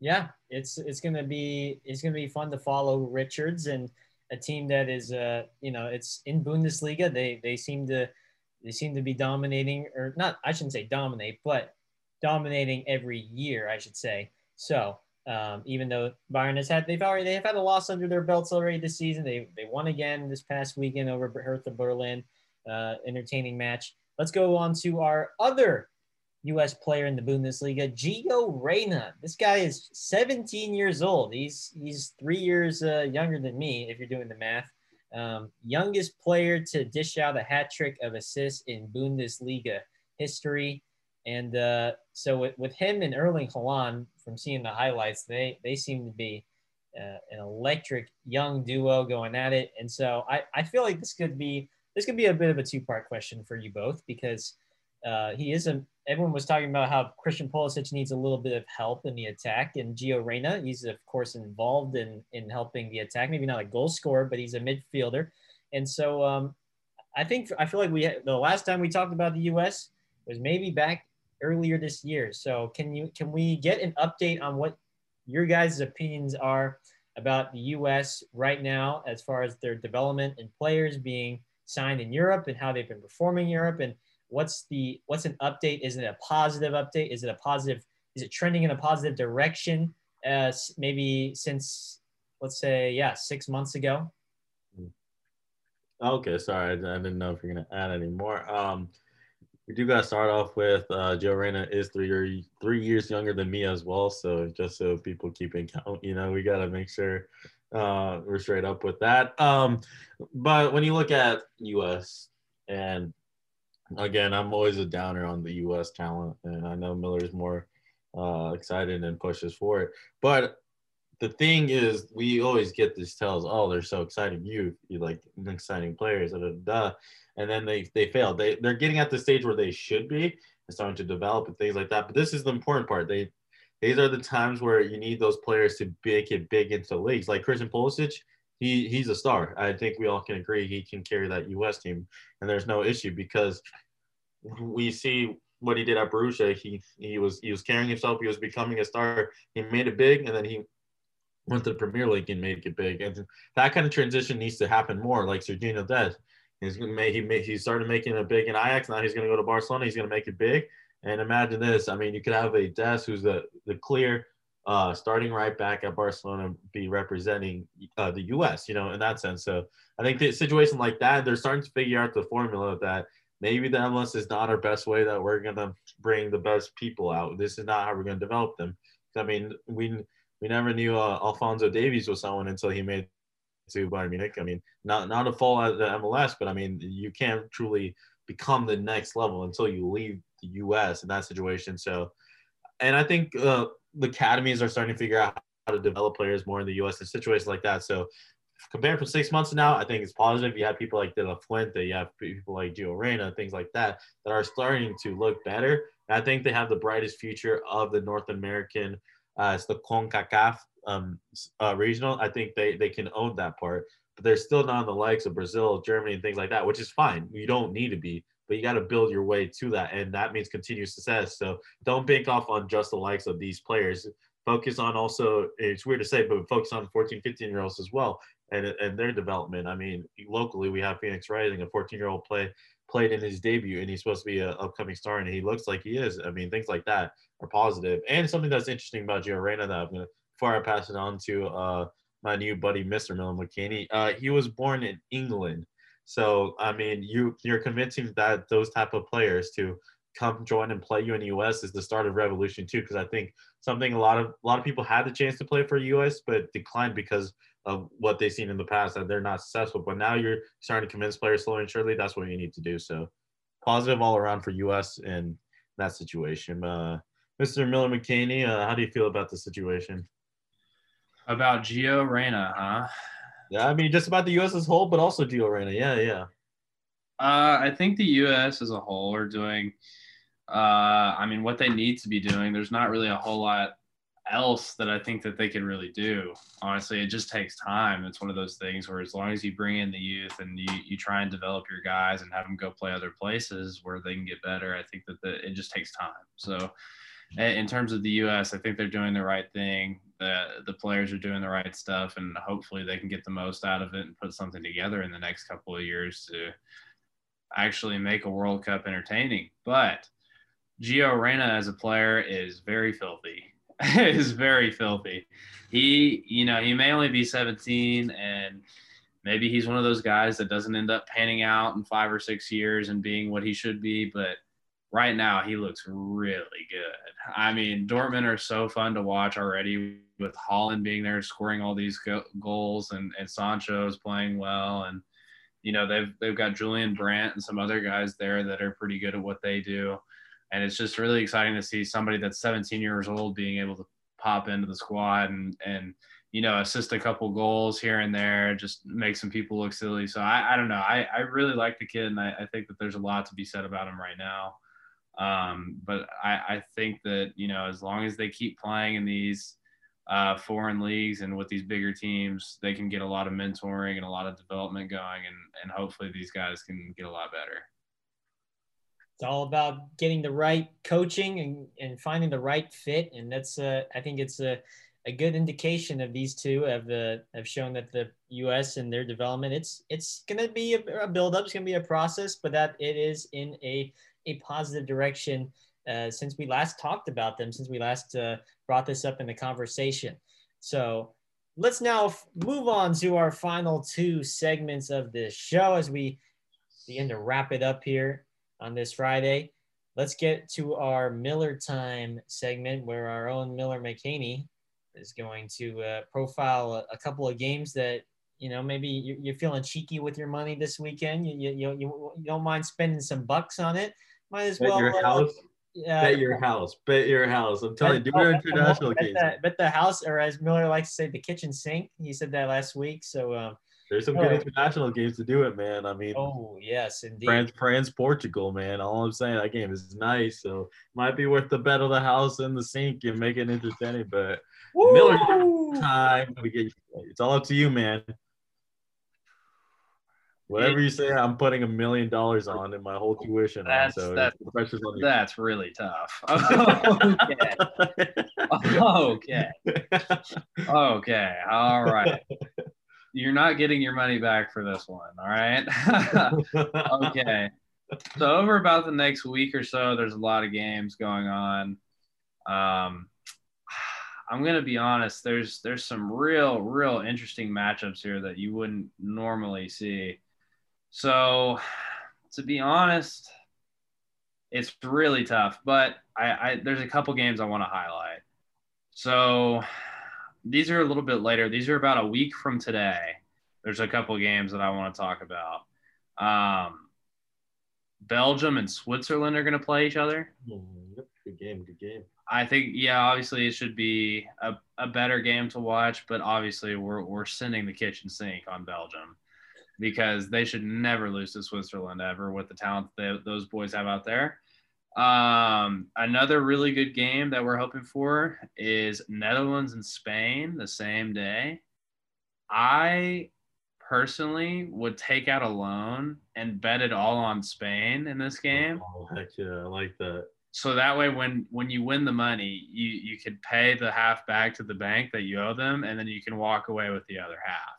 Yeah, it's it's gonna be it's gonna be fun to follow Richards and a team that is uh you know it's in Bundesliga. They they seem to they seem to be dominating, or not, I shouldn't say dominate, but dominating every year, I should say. So um, even though Bayern has had, they've already they've had a loss under their belts already this season. They they won again this past weekend over Hertha Berlin. Uh, entertaining match. Let's go on to our other U.S. player in the Bundesliga, Gio Reyna. This guy is 17 years old. He's he's three years uh, younger than me, if you're doing the math. Um, youngest player to dish out a hat trick of assists in Bundesliga history. And uh, so with, with him and Erling Haaland, from seeing the highlights, they they seem to be uh, an electric young duo going at it. And so I, I feel like this could be this could be a bit of a two part question for you both because uh, he is a. Everyone was talking about how Christian Pulisic needs a little bit of help in the attack, and Gio Reyna, he's of course involved in in helping the attack. Maybe not a goal scorer, but he's a midfielder, and so um, I think I feel like we had, the last time we talked about the U.S. was maybe back earlier this year. So can you can we get an update on what your guys' opinions are about the U.S. right now as far as their development and players being signed in Europe and how they've been performing in Europe and what's the what's an update? Is it a positive update? Is it a positive? Is it trending in a positive direction? As maybe since let's say yeah six months ago. Okay, sorry, I didn't know if you're gonna add any more. Um, we do gotta start off with uh, Gio Reyna is three year, three years younger than me as well. So just so people keep in count, you know, we gotta make sure uh, we're straight up with that. Um, but when you look at U.S. and again, I'm always a downer on the U.S. talent, and I know Miller's more uh, excited and pushes for it. But the thing is, we always get these tells, oh, they're so exciting youth, you like exciting players, da, da, da, and then they they fail. They they're getting at the stage where they should be and starting to develop and things like that. But this is the important part. They these are the times where you need those players to make it big into leagues. Like Christian Pulisic, he he's a star. I think we all can agree he can carry that U.S. team, and there's no issue because we see what he did at Borussia. He he was he was carrying himself. He was becoming a star. He made it big, and then he went to the Premier League and made it big. And that kind of transition needs to happen more, like Serginho did. He's gonna make he made, he started making it big in Ajax. Now he's going to go to Barcelona. He's going to make it big. And imagine this. I mean, you could have a Des who's the the clear uh, starting right back at Barcelona be representing uh, the U.S. You know, in that sense. So I think the situation like that, they're starting to figure out the formula of that. Maybe the MLS is not our best way that we're gonna bring the best people out. This is not how we're gonna develop them. I mean, we we never knew uh, Alphonso Davies was someone until he made to Bayern Munich. I mean, not not a fall at the MLS, but I mean, you can't truly become the next level until you leave the U.S. in that situation. So, and I think uh, the academies are starting to figure out how to develop players more in the U.S. and situations like that. So, compared from six months now, I think it's positive. You have people like De La Fuente, you have people like Gio Reyna, things like that, that are starting to look better. And I think they have the brightest future of the North American, uh, it's the CONCACAF um, uh, regional. I think they, they can own that part, but they're still not on the likes of Brazil, Germany, and things like that, which is fine. You don't need to be, but you got to build your way to that. And that means continued success. So don't bank off on just the likes of these players. Focus on also, it's weird to say, but focus on 14, 15 year olds as well and, and their development. I mean, locally, we have Phoenix Rising, a 14 year old play played in his debut and he's supposed to be an upcoming star and he looks like he is. I mean, things like that are positive. And something that's interesting about Gio Reyna that I'm going to before I pass it on to uh, my new buddy, Mr. Miller McKinney, uh, he was born in England. So I mean, you you're convincing that those type of players to come join and play you in the U.S. is the start of revolution too. Because I think something a lot of a lot of people had the chance to play for U.S. but declined because of what they've seen in the past that they're not successful. But now you're starting to convince players slowly and surely that's what you need to do. So positive all around for U.S. in that situation. Uh, Mr. Miller McKinney, uh, how do you feel about the situation? About Gio Reyna, huh? Yeah, I mean just about the U.S. as a whole, but also Gio Reyna. Yeah, yeah. Uh, I think the U.S. as a whole are doing. Uh, I mean, what they need to be doing. There's not really a whole lot else that I think that they can really do. Honestly, it just takes time. It's one of those things where as long as you bring in the youth and you, you try and develop your guys and have them go play other places where they can get better, I think that the, it just takes time. So in terms of the U.S., I think they're doing the right thing. The the players are doing the right stuff, and hopefully they can get the most out of it and put something together in the next couple of years to actually make a World Cup entertaining. But Gio Reyna as a player is very filthy. *laughs* is very filthy. He, you know, he may only be 17 and maybe he's one of those guys that doesn't end up panning out in five or six years and being what he should be, but right now he looks really good. I mean, Dortmund are so fun to watch already with Haaland being there scoring all these go- goals and and Sancho is playing well and you know they've they've got Julian Brandt and some other guys there that are pretty good at what they do. And it's just really exciting to see somebody that's 17 years old being able to pop into the squad and and you know assist a couple goals here and there, just make some people look silly. So I, I don't know. I, I really like the kid and I, I think that there's a lot to be said about him right now. Um, but I, I think that you know as long as they keep playing in these uh, foreign leagues and with these bigger teams, they can get a lot of mentoring and a lot of development going, and and hopefully these guys can get a lot better. It's all about getting the right coaching and, and finding the right fit, and that's uh, I think it's a a good indication of these two have uh, have shown that the U.S. and their development it's it's going to be a, a build up, it's going to be a process, but that it is in a a positive direction uh, since we last talked about them, since we last uh, brought this up in the conversation. So let's now f- move on to our final two segments of this show as we begin to wrap it up here on this Friday. Let's get to our Miller Time segment where our own Miller McKinney is going to uh, profile a, a, couple of games that you know maybe you're, feeling cheeky with your money this weekend. You, you, you, you don't mind spending some bucks on it might as bet well. Your uh, house. Yeah. Bet your house. Bet your house. I'm telling bet, you, do oh, international bet the, bet the house, or as Miller likes to say, the kitchen sink. He said that last week. So um, there's some good international games to do it, man. I mean, oh yes, indeed. France, France, Portugal, man. All I'm saying, that game is nice. So might be worth the bet of the house and the sink and make it entertaining. But Woo! Miller time, we get it's all up to you, man. Whatever you say, I'm putting a million dollars on in my whole tuition. on, That's- so that's- pressure's on you. That's really tough. *laughs* okay. okay. Okay. All right. You're not getting your money back for this one. All right. *laughs* okay. So over about the next week or so, there's a lot of games going on. Um, I'm gonna be honest. There's there's some real real interesting matchups here that you wouldn't normally see. So, to be honest, it's really tough. But I, I there's a couple games I want to highlight. So these are a little bit later. These are about a week from today. There's a couple games that I want to talk about. Um, Belgium and Switzerland are going to play each other. good game, good game. I think, yeah, obviously it should be a, a better game to watch, but obviously we're, we're sending the kitchen sink on Belgium because they should never lose to Switzerland ever with the talent that those boys have out there. Um, another really good game that we're hoping for is Netherlands and Spain the same day. I personally would take out a loan and bet it all on Spain in this game. Oh heck yeah, I like that. So that way, when when you win the money, you you could pay the half back to the bank that you owe them, and then you can walk away with the other half.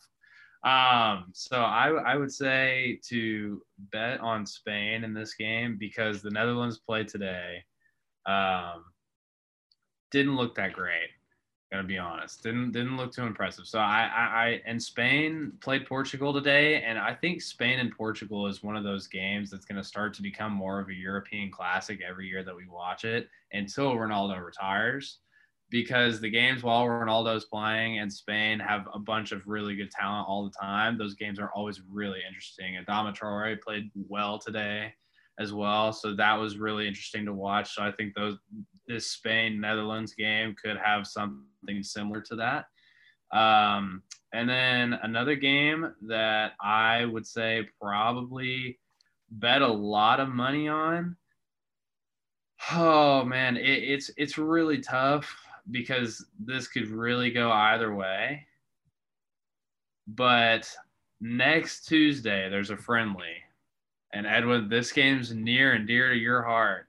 Um, so I I would say to bet on Spain in this game because the Netherlands played today. Um, didn't look that great. Gonna be honest, didn't didn't look too impressive. So I, I, I and Spain played Portugal today, and I think Spain and Portugal is one of those games that's gonna start to become more of a European classic every year that we watch it until Ronaldo retires, because the games while Ronaldo's playing and Spain have a bunch of really good talent all the time. Those games are always really interesting. Adama Traore played well today as well, so that was really interesting to watch. So I think those this Spain Netherlands game could have something similar to that. Um, and then another game that I would say probably bet a lot of money on. Oh man, it, it's it's really tough because this could really go either way. But next Tuesday, there's a friendly. And Edwin, this game's near and dear to your heart.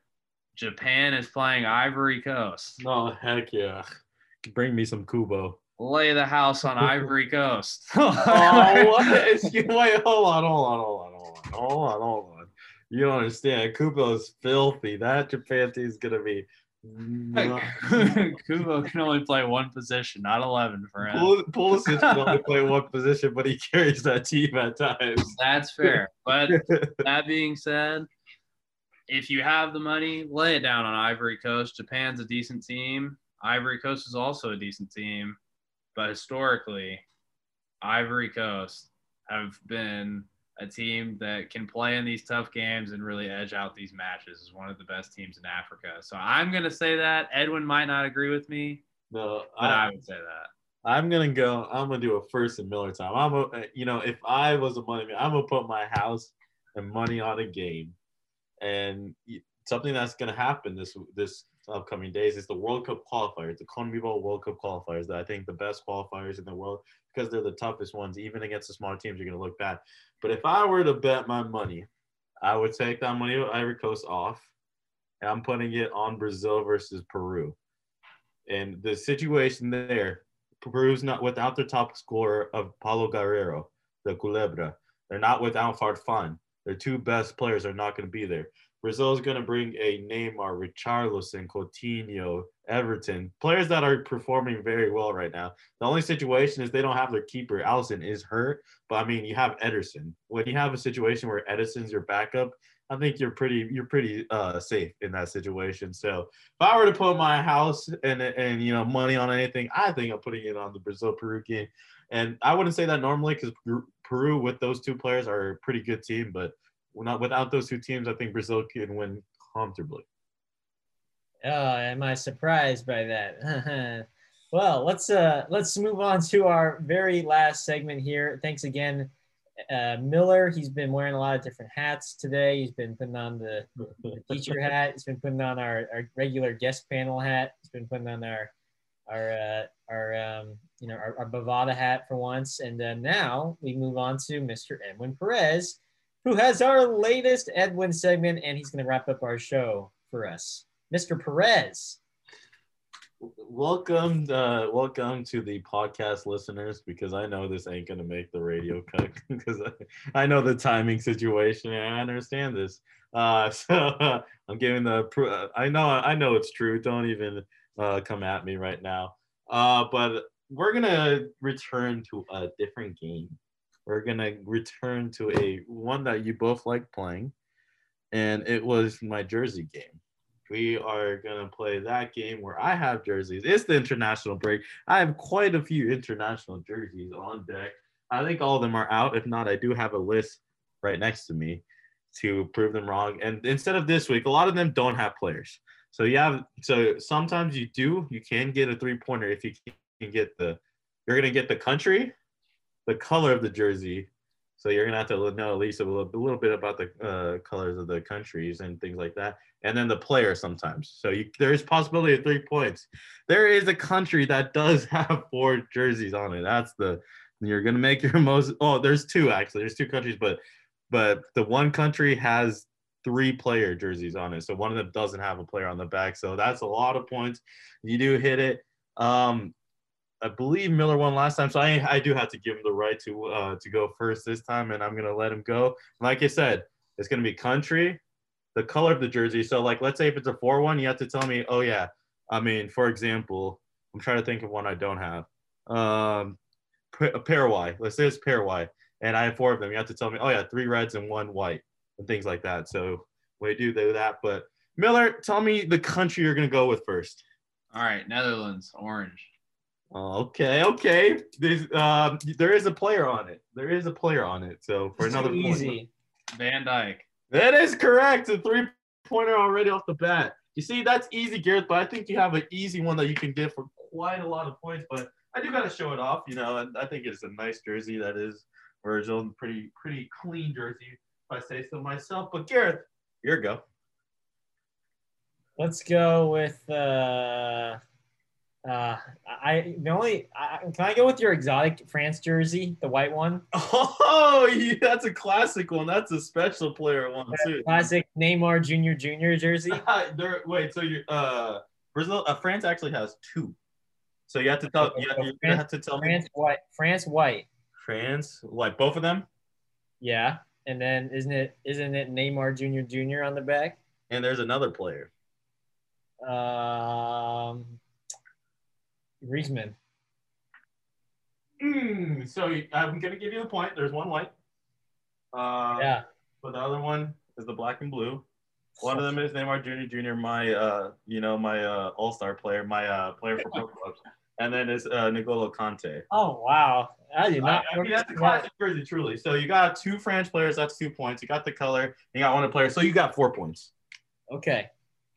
Japan is playing Ivory Coast. Oh heck yeah. Bring me some Kubo. Lay the house on Ivory Coast. *laughs* oh, what? Excuse- *laughs* Wait, hold on, hold on, hold on, hold on, hold on, hold on. You don't understand. Kubo is filthy. That Japan team is gonna be. *laughs* Kubo can only play one position, not 11 for him. Pul- Pulisic can only *laughs* play one position, but he carries that team at times. That's fair. But *laughs* that being said, if you have the money, lay it down on Ivory Coast. Japan's a decent team. Ivory Coast is also a decent team. But historically, Ivory Coast have been a team that can play in these tough games and really edge out these matches is one of the best teams in Africa. So I'm going to say that. Edwin might not agree with me, No, but I, I, would say that. I'm gonna go. I'm gonna do a first and Miller time. I'm a, you know, if I was a money man, I'm gonna put my house and money on a game, and something that's gonna happen this this upcoming days is the World Cup qualifiers, the CONMEBOL World Cup qualifiers. That I think the best qualifiers in the world because they're the toughest ones. Even against the smaller teams, you're gonna look bad. But if I were to bet my money, I would take that money with Ivory Coast off, and I'm putting it on Brazil versus Peru. And the situation there, Peru's not without their top scorer of Paolo Guerrero, the Culebra. They're not without Farfan. Their two best players are not going to be there. Brazil is going to bring a Neymar, Richarlison, Coutinho, Everton, players that are performing very well right now. The only situation is they don't have their keeper. Alisson is hurt, but I mean, you have Ederson. When you have a situation where Ederson's your backup, I think you're pretty you're pretty uh, safe in that situation. So if I were to put my house and and you know money on anything, I think I'm putting it on the Brazil Peru game. And I wouldn't say that normally because Peru with those two players are a pretty good team, but not without those two teams, I think Brazil can win comfortably. Oh, am I surprised by that? *laughs* well, let's uh let's move on to our very last segment here. Thanks again, uh, Miller. He's been wearing a lot of different hats today. He's been putting on the, the teacher *laughs* hat. He's been putting on our, our regular guest panel hat. He's been putting on our our uh, our um, you know, our, our Bovada hat for once. And then now we move on to Mr. Edwin Perez, who has our latest Edwin segment, and he's going to wrap up our show for us. Mr. Perez. Welcome, uh, welcome to the podcast listeners because I know this ain't gonna make the radio cut *laughs* because I, I know the timing situation and I understand this. Uh, *laughs* so uh, I'm giving the. uh, I know, I know it's true. Don't even uh, come at me right now. But we're gonna return to a different game. We're gonna return to a one that you both like playing, and it was my Jersey game we are to play that game where I have jerseys. It's the international break. I have quite a few international jerseys on deck. I think all of them are out. If not, I do have a list right next to me to prove them wrong. And instead of this week, a lot of them don't have players. So you have so sometimes you do, you can get a three pointer if you can get the you're gonna get the country, the color of the jersey. So you're gonna have to know at least a little, a little bit about the uh, colors of the countries and things like that and then the player sometimes. So you, there is possibility of three points. There is a country that does *laughs* have four jerseys on it. That's the you're gonna make your most. Oh, there's two actually. There's two countries, but but the one country has three player jerseys on it. So one of them doesn't have a player on the back. So that's a lot of points. You do hit it. Um, I believe Miller won last time, so I I do have to give him the right to uh, to go first this time, and I'm gonna let him go. Like I said, it's gonna be country, the color of the jersey. So like, let's say if it's a four one, you have to tell me, oh yeah. I mean, for example, I'm trying to think of one I don't have. Um, Paraguay. Let's say it's pair Paraguay, and I have four of them. You have to tell me, oh yeah, three reds and one white, and things like that. So we do do that. But Miller, tell me the country you're gonna go with first. All right, Netherlands, orange. Oh, Okay, okay. There's um, there is a player on it. There is a player on it. So for another Two point. easy. Van Dijk. That is correct. A three pointer already off the bat. You see, that's easy, Gareth, but I think you have an easy one that you can get for quite a lot of points. But I do gotta show it off, you know, and I think it's a nice jersey that is Virgil. pretty, pretty clean jersey, if I say so myself. But Gareth, here you go. Let's go with uh uh I the only I, can I go with your exotic France jersey, the white one? *laughs* Oh, yeah, that's a classic one. That's a special player one too. Classic Neymar Junior Junior jersey. *laughs* there, wait, so you uh Brazil, uh, France actually has two. So you have to tell, you have, you have to tell me France white. France white. France, like both of them, Yeah. And then isn't it isn't it Neymar Junior Junior on the back? and there's another player. Um Griezmann. Mm, so I'm gonna give you the point. There's one white. Uh, Yeah. But the other one is the black and blue. One of them is Neymar Jr. Jr. My, uh, you know, my uh, All-Star player, my uh, player for pro clubs, and then is uh, N'Golo Kanté. Oh wow. I did not I mean, that's a classic jersey, truly. So you got two French players. That's two points. You got the color. You got one player. So you got four points. Okay.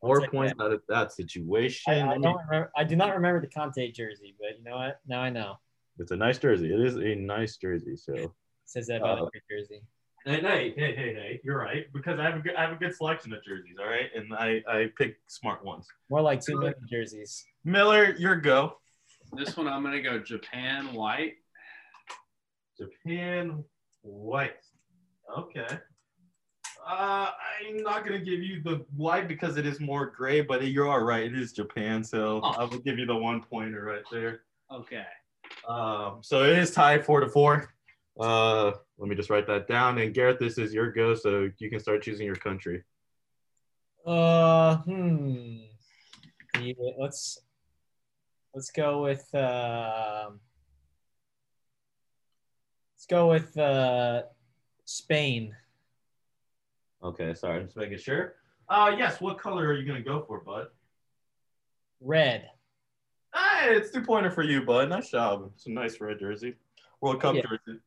I'll Four points out of that situation. I, I don't remember I do not remember the Kanté jersey, but you know what? Now I know. It's a nice jersey. It is a nice jersey. So. It says that about Uh, every jersey. Hey, hey, hey, hey, hey! You're right because I have a good, I have a good selection of jerseys. All right, and I I pick smart ones. More like two million jerseys. Miller, your go. This one I'm gonna go Japan white. Japan white. Okay. Uh, I'm not gonna give you the white because it is more gray, but you are right. It is Japan, so Oh. I will give you the one pointer right there. Okay. Um, so it is tied four to four. Uh, let me just write that down. And Garrett, this is your go, so you can start choosing your country. Uh hmm. Yeah, let's let's go with um let's go with uh Spain. Okay, sorry, just making sure. Uh, yes. What color are you gonna go for, bud? Red. Hey, it's two pointer for you, bud. Nice job. It's a nice red jersey, World Cup Yeah. jersey.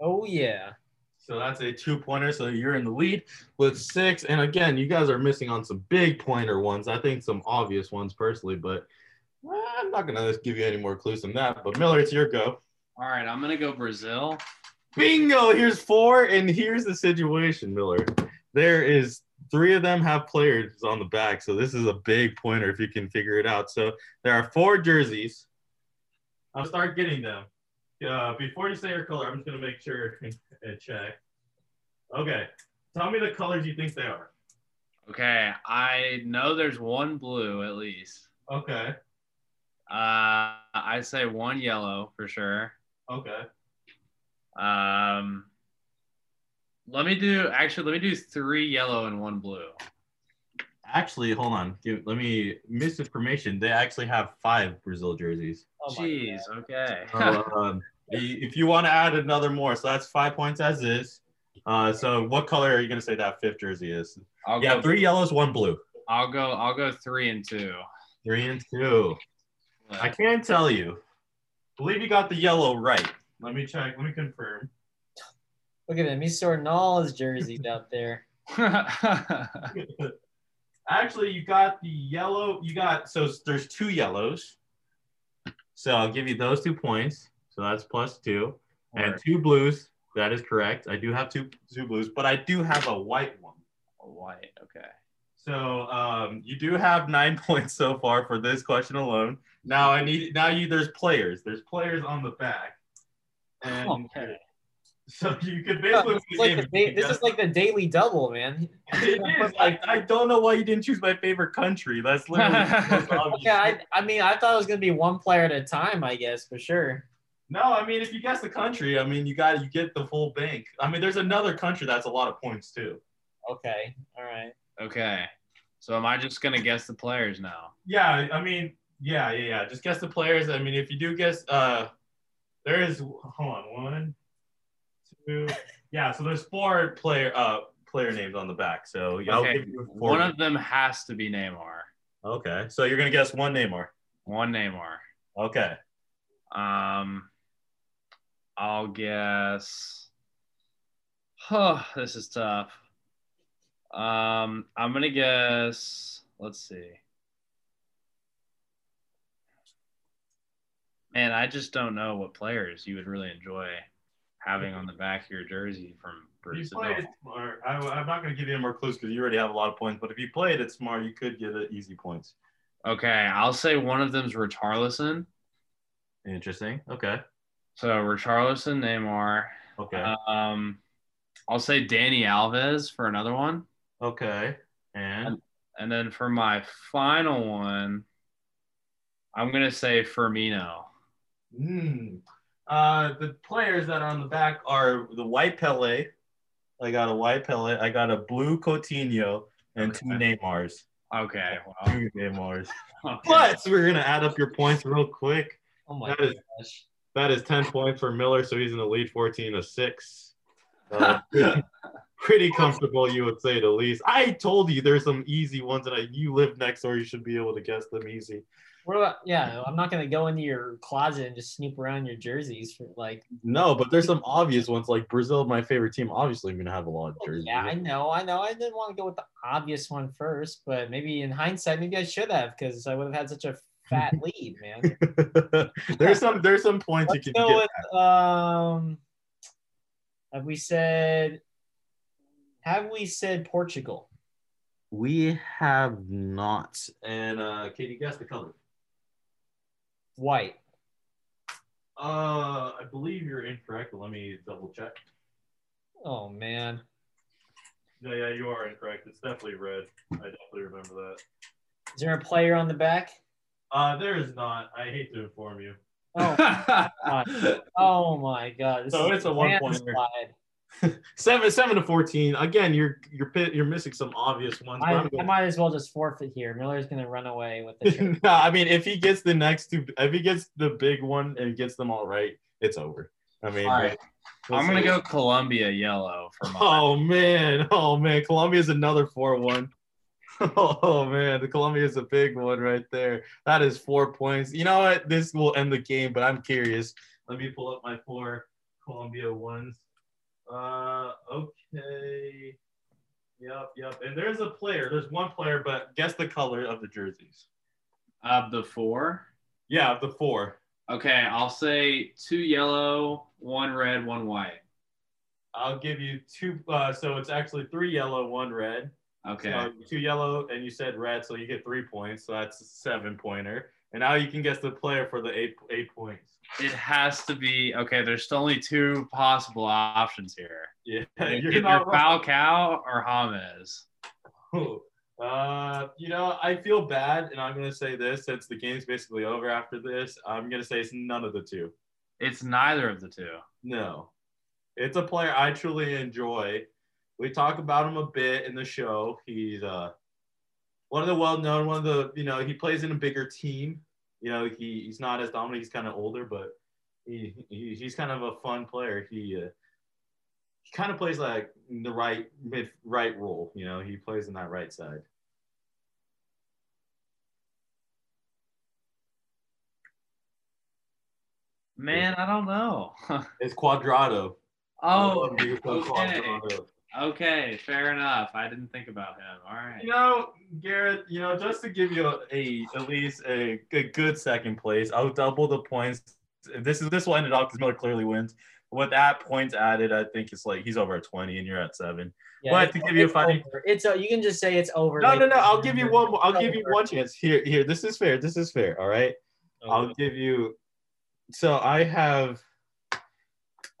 Oh yeah. So that's a two pointer. So you're in the lead with six. And again, you guys are missing on some big pointer ones. I think some obvious ones personally, but well, I'm not gonna give you any more clues than that. But Miller, it's your go. All right, I'm gonna go Brazil. Bingo! Here's four, and here's the situation, Miller. There is three of them have players on the back, so this is a big pointer if you can figure it out. So there are four jerseys, I'll start getting them. Uh, before you say your color, I'm just gonna make sure and check. Okay, tell me the colors you think they are. Okay, I know there's one blue at least. Okay. Uh, I say one yellow for sure. Okay. Um, let me do actually. Let me do three yellow and one blue. Actually, hold on. Give, let me misinformation. They actually have five Brazil jerseys. Oh my Jeez. Okay. um, *laughs* if you want to add another more, so that's five points as is. Uh, so what color are you gonna say that fifth jersey is? I'll Yeah, go. three yellows, one blue. I'll go. I'll go three and two. Three and two. I can't tell you. Believe you got the yellow right. Let me check. Let me confirm. Look at him. He's sorting all his jerseys out there. *laughs* Actually, you got the yellow. You got so there's two yellows. So I'll give you those two points. So that's plus two, and two blues. That is correct. I do have two two blues, but I do have a white one. A white. Okay. So um, you do have nine *laughs* points so far for this question alone. Now I need now you there's players. There's players on the back, and Okay. So you could Yeah, basically. this, is like the, da- this is like the daily double, man. *laughs* It is. I, I don't know why you didn't choose my favorite country. That's *laughs* literally the most obvious. Yeah, I, I mean, I thought it was gonna be one player at a time. I guess for sure. No, I mean if you guess the country, I mean you got you get the full bank. I mean there's another country that's a lot of points too. Okay. All right. Okay. So am I just gonna guess the players now? Yeah, I mean yeah, yeah, yeah. Just guess the players. I mean if you do guess, uh, there is hold on one, two, yeah. So there's four player uh player names on the back. So yeah, I'll Okay. give you four. One of them has to be Neymar. okay, so you're gonna guess one Neymar. One Neymar. Okay. Um, I'll guess. Oh, this is tough. Um, I'm gonna guess. Let's see. Man, I just don't know what players you would really enjoy having on the back of your jersey from If you Brazil. play it smart, I, I'm not gonna give you any more clues because you already have a lot of points. But if you played it smart, you could get it easy points. Okay, I'll say one of them's Richarlison. Interesting. Okay. So Richarlison, Neymar. Okay. Um, I'll say Dani Alves for another one. okay. And And then for my final one, I'm gonna say Firmino. Mm. Uh, the players that are on the back are the white Pele. I got a white Pele. I got a blue Coutinho and two Neymars. Okay, well, Two Neymars. *laughs* okay. But we're gonna add up your points real quick. Oh my That is gosh. that is ten points for Miller, so he's in the lead, fourteen to six. *laughs* Uh, pretty, comfortable, you would say the least. I told you there's some easy ones, and I, you live next door. You should be able to guess them easy. What about? Yeah, I'm not gonna go into your closet and just snoop around your jerseys for like. No, but there's some obvious ones like Brazil, my favorite team. Obviously, I'm gonna have a lot of jerseys. Yeah, I know, I know. I didn't want to go with the obvious one first, but maybe in hindsight, maybe I should have because I would have had such a fat *laughs* lead, man. *laughs* there's some there's some points Let's you can go get. with um. Have we said? Have we said Portugal? We have not. And uh Katie, guess the color. White. Uh I believe you're incorrect, let me double check. Oh man. Yeah, yeah, you are incorrect. It's definitely red. I definitely remember that. Is there a player on the back? Uh there is not. I hate to inform you. Oh, God. *laughs* oh my God! This So it's a one-pointer. landslide. *laughs* Seven seven to fourteen. Again, you're you're you're missing some obvious ones. I, I'm I might as well just forfeit here. Miller's gonna run away with the *laughs* no, I mean, if he gets the next two, if he gets the big one and gets them all right, it's over. I mean, All right. we'll I'm gonna go Colombia yellow for mine. Oh man, oh man, Colombia's another four one. *laughs* Oh man, the Colombia is a big one right there. That is four points. You know what? This will end the game, but I'm curious. Let me pull up my four Colombia ones. Uh, okay. Yep, yep. And there's a player. There's one player, but guess the color of the jerseys. Of the four, Yeah, of the four. okay, I'll say two yellow, one red, one white. I'll give you two. Uh, so it's actually three yellow, one red. Okay. So two yellow, and you said red, so you get three points. So that's a seven pointer. And now you can guess the player for the eight eight points. It has to be okay. There's only two possible options here. Yeah, *laughs* you're wrong. Falcao or James. Uh, you know, I feel bad, and I'm gonna say this since the game's basically over after this. I'm gonna say it's none of the two. It's neither of the two. No, it's a player I truly enjoy. We talk about him a bit in the show. He's uh one of the well-known, one of the you know he plays in a bigger team. You know he, he's not as dominant. He's kind of older, but he, he he's kind of a fun player. He uh, he kind of plays like the right mid right role. You know he plays in that right side. Man, I don't know. *laughs* It's Cuadrado. oh, Diego okay. Cuadrado. Okay, fair enough. I didn't think about him. All right. You know, Garrett, you know, just to give you a, a at least a, a good second place, I'll double the points. This is this will end it off because Miller clearly wins. With that points added, I think it's like he's over at 20 and you're at seven. Yeah, But it's- to give you a funny- over. It's uh, you can just say it's over. No, like- no, no. I'll give you one more. I'll give you one chance. Here, here. This is fair. This is fair. All right. I'll give you. So I have.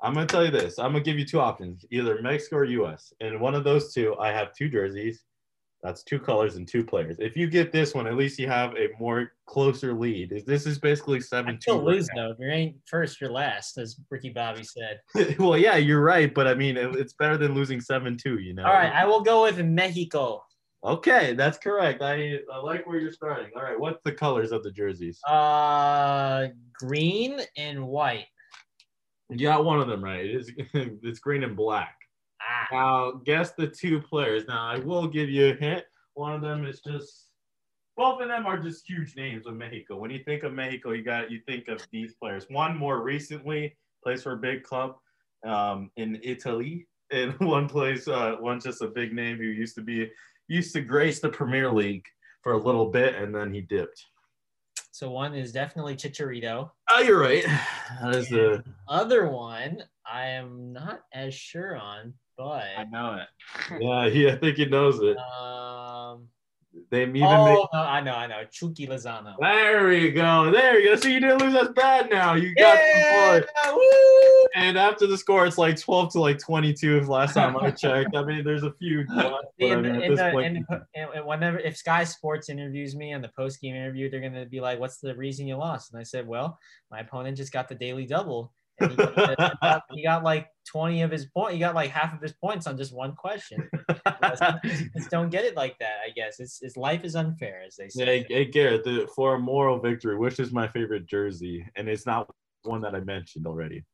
I'm gonna tell you this. I'm gonna give you two options: either Mexico or U.S. And one of those two, I have two jerseys. That's two colors and two players. If you get this one, at least you have a more closer lead. This is basically seven two. lose though. If you ain't first, you're last, as Ricky Bobby said. *laughs* well, yeah, you're right, but I mean, it's better than losing seven two. You know. All right, I will go with Mexico. Okay, that's correct. I, I like where you're starting. All right, what's the colors of the jerseys? Uh, green and white. You got one of them right. It is *laughs* it's green and black. Ah, Now guess the two players. Now I will give you a hint. One of them is just both of them are just huge names of Mexico. When you think of Mexico, you got you think of these players. One more recently plays for a big club um, in Italy, and *laughs* one plays uh, one's just a big name who used to be used to grace the Premier League for a little bit, and then he dipped. So one is definitely Chicharito. Oh, you're right. *sighs* That is the Other one, I am not as sure on, but I know it. yeah. He I think he knows it. um, They even oh make no, I know, I know, Chucky Lozano. There you go. There you go. So you didn't lose as bad now. You got Yeah, the! And after the score, it's like 12 to like 22 if last time I checked. I mean, there's a few. *laughs* left, I mean, the, point, in the, and- and whenever if Sky Sports interviews me on the post game interview, they're gonna be like, "What's the reason you lost?" And I said, "Well, my opponent just got the daily double, and he got, he got like twenty of his point. He got like half of his points on just one question. *laughs* Just don't get it like that. I guess it's, it's life is unfair, as they say. hey, Garrett, the, for a moral victory, which is my favorite jersey? And it's not one that I mentioned already.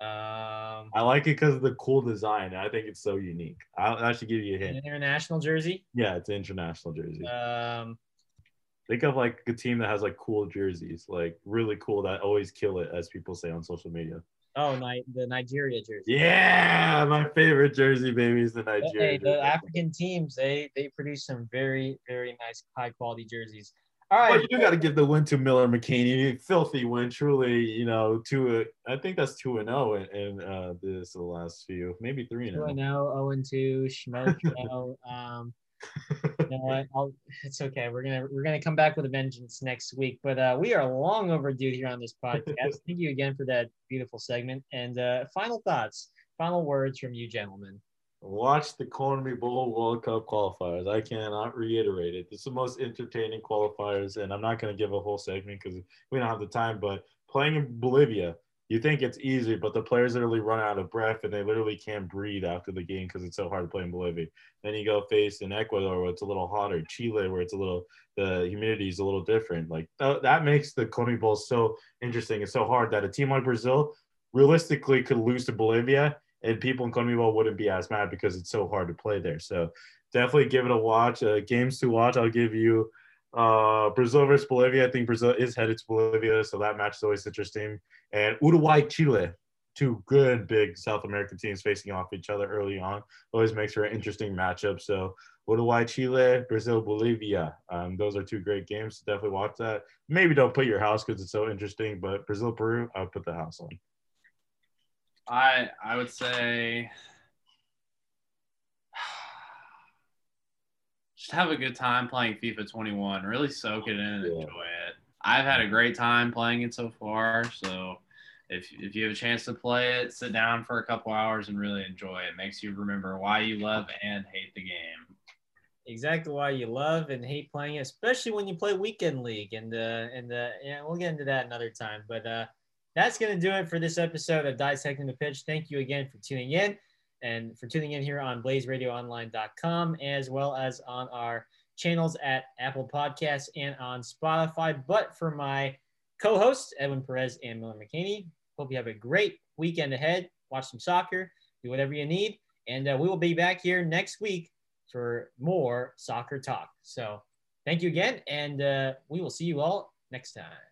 Um, I like it because of the cool design. I think it's so unique. I, I should give you a an hint. international jersey. Yeah, it's an international jersey. Um, Think of like a team that has like cool jerseys, like really cool that always kill it, as people say on social media. oh, Ni- the Nigeria jersey. Yeah, my favorite jersey, baby, is the Nigeria. Hey, the. African teams they they produce some very very nice high quality jerseys. All right, right, you got to give the win to Miller McKinney. Filthy win, truly. You know, two. I think that's two and zero in, in uh, this the last few, maybe three and two zero. and zero, zero and two, schmo. *laughs* Um, you know what? I'll, it's okay. We're gonna we're gonna come back with a vengeance next week. But uh, we are long overdue here on this podcast. *laughs* Thank you again for that beautiful segment. And uh, final thoughts, final words from you, gentlemen. Watch the Conmebol Bowl World Cup qualifiers. I cannot reiterate it. It's the most entertaining qualifiers, and I'm not going to give a whole segment because we don't have the time. But playing in Bolivia, you think it's easy, but the players literally run out of breath and they literally can't breathe after the game because it's so hard to play in Bolivia. Then you go face in Ecuador where it's a little hotter, Chile where it's a little the humidity is a little different. Like th- that makes the Conmebol Bowl so interesting and so hard that a team like Brazil realistically could lose to Bolivia and people in CONMEBOL wouldn't be as mad because it's so hard to play there. So definitely give it a watch. Uh, games to watch, I'll give you uh, Brazil versus Bolivia. I think Brazil is headed to Bolivia, so that match is always interesting. And Uruguay, Chile, two good big South American teams facing off each other early on. Always makes for an interesting matchup. So Uruguay, Chile, Brazil, Bolivia. Um, those are two great games. Definitely watch that. Maybe don't put your house because it's so interesting, but Brazil, Peru, I'll put the house on. I I would say just have a good time playing FIFA 21. Really soak it in and Yeah. enjoy it. I've had a great time playing it so far. So if if you have a chance to play it, sit down for a couple hours and really enjoy it. Makes you remember why you love and hate the game. exactly why you love and hate playing it, especially when you play weekend league. And uh, and uh, yeah, we'll get into that another time. But uh, that's gonna do it for this episode of Dissecting the Pitch. Thank you again for tuning in and for tuning in here on BlazeRadioOnline.com as well as on our channels at Apple Podcasts and on Spotify. But for my co-hosts Edwin Perez and Miller McKinney, hope you have a great weekend ahead. Watch some soccer, do whatever you need, and uh, we will be back here next week for more soccer talk. So thank you again, and uh, we will see you all next time.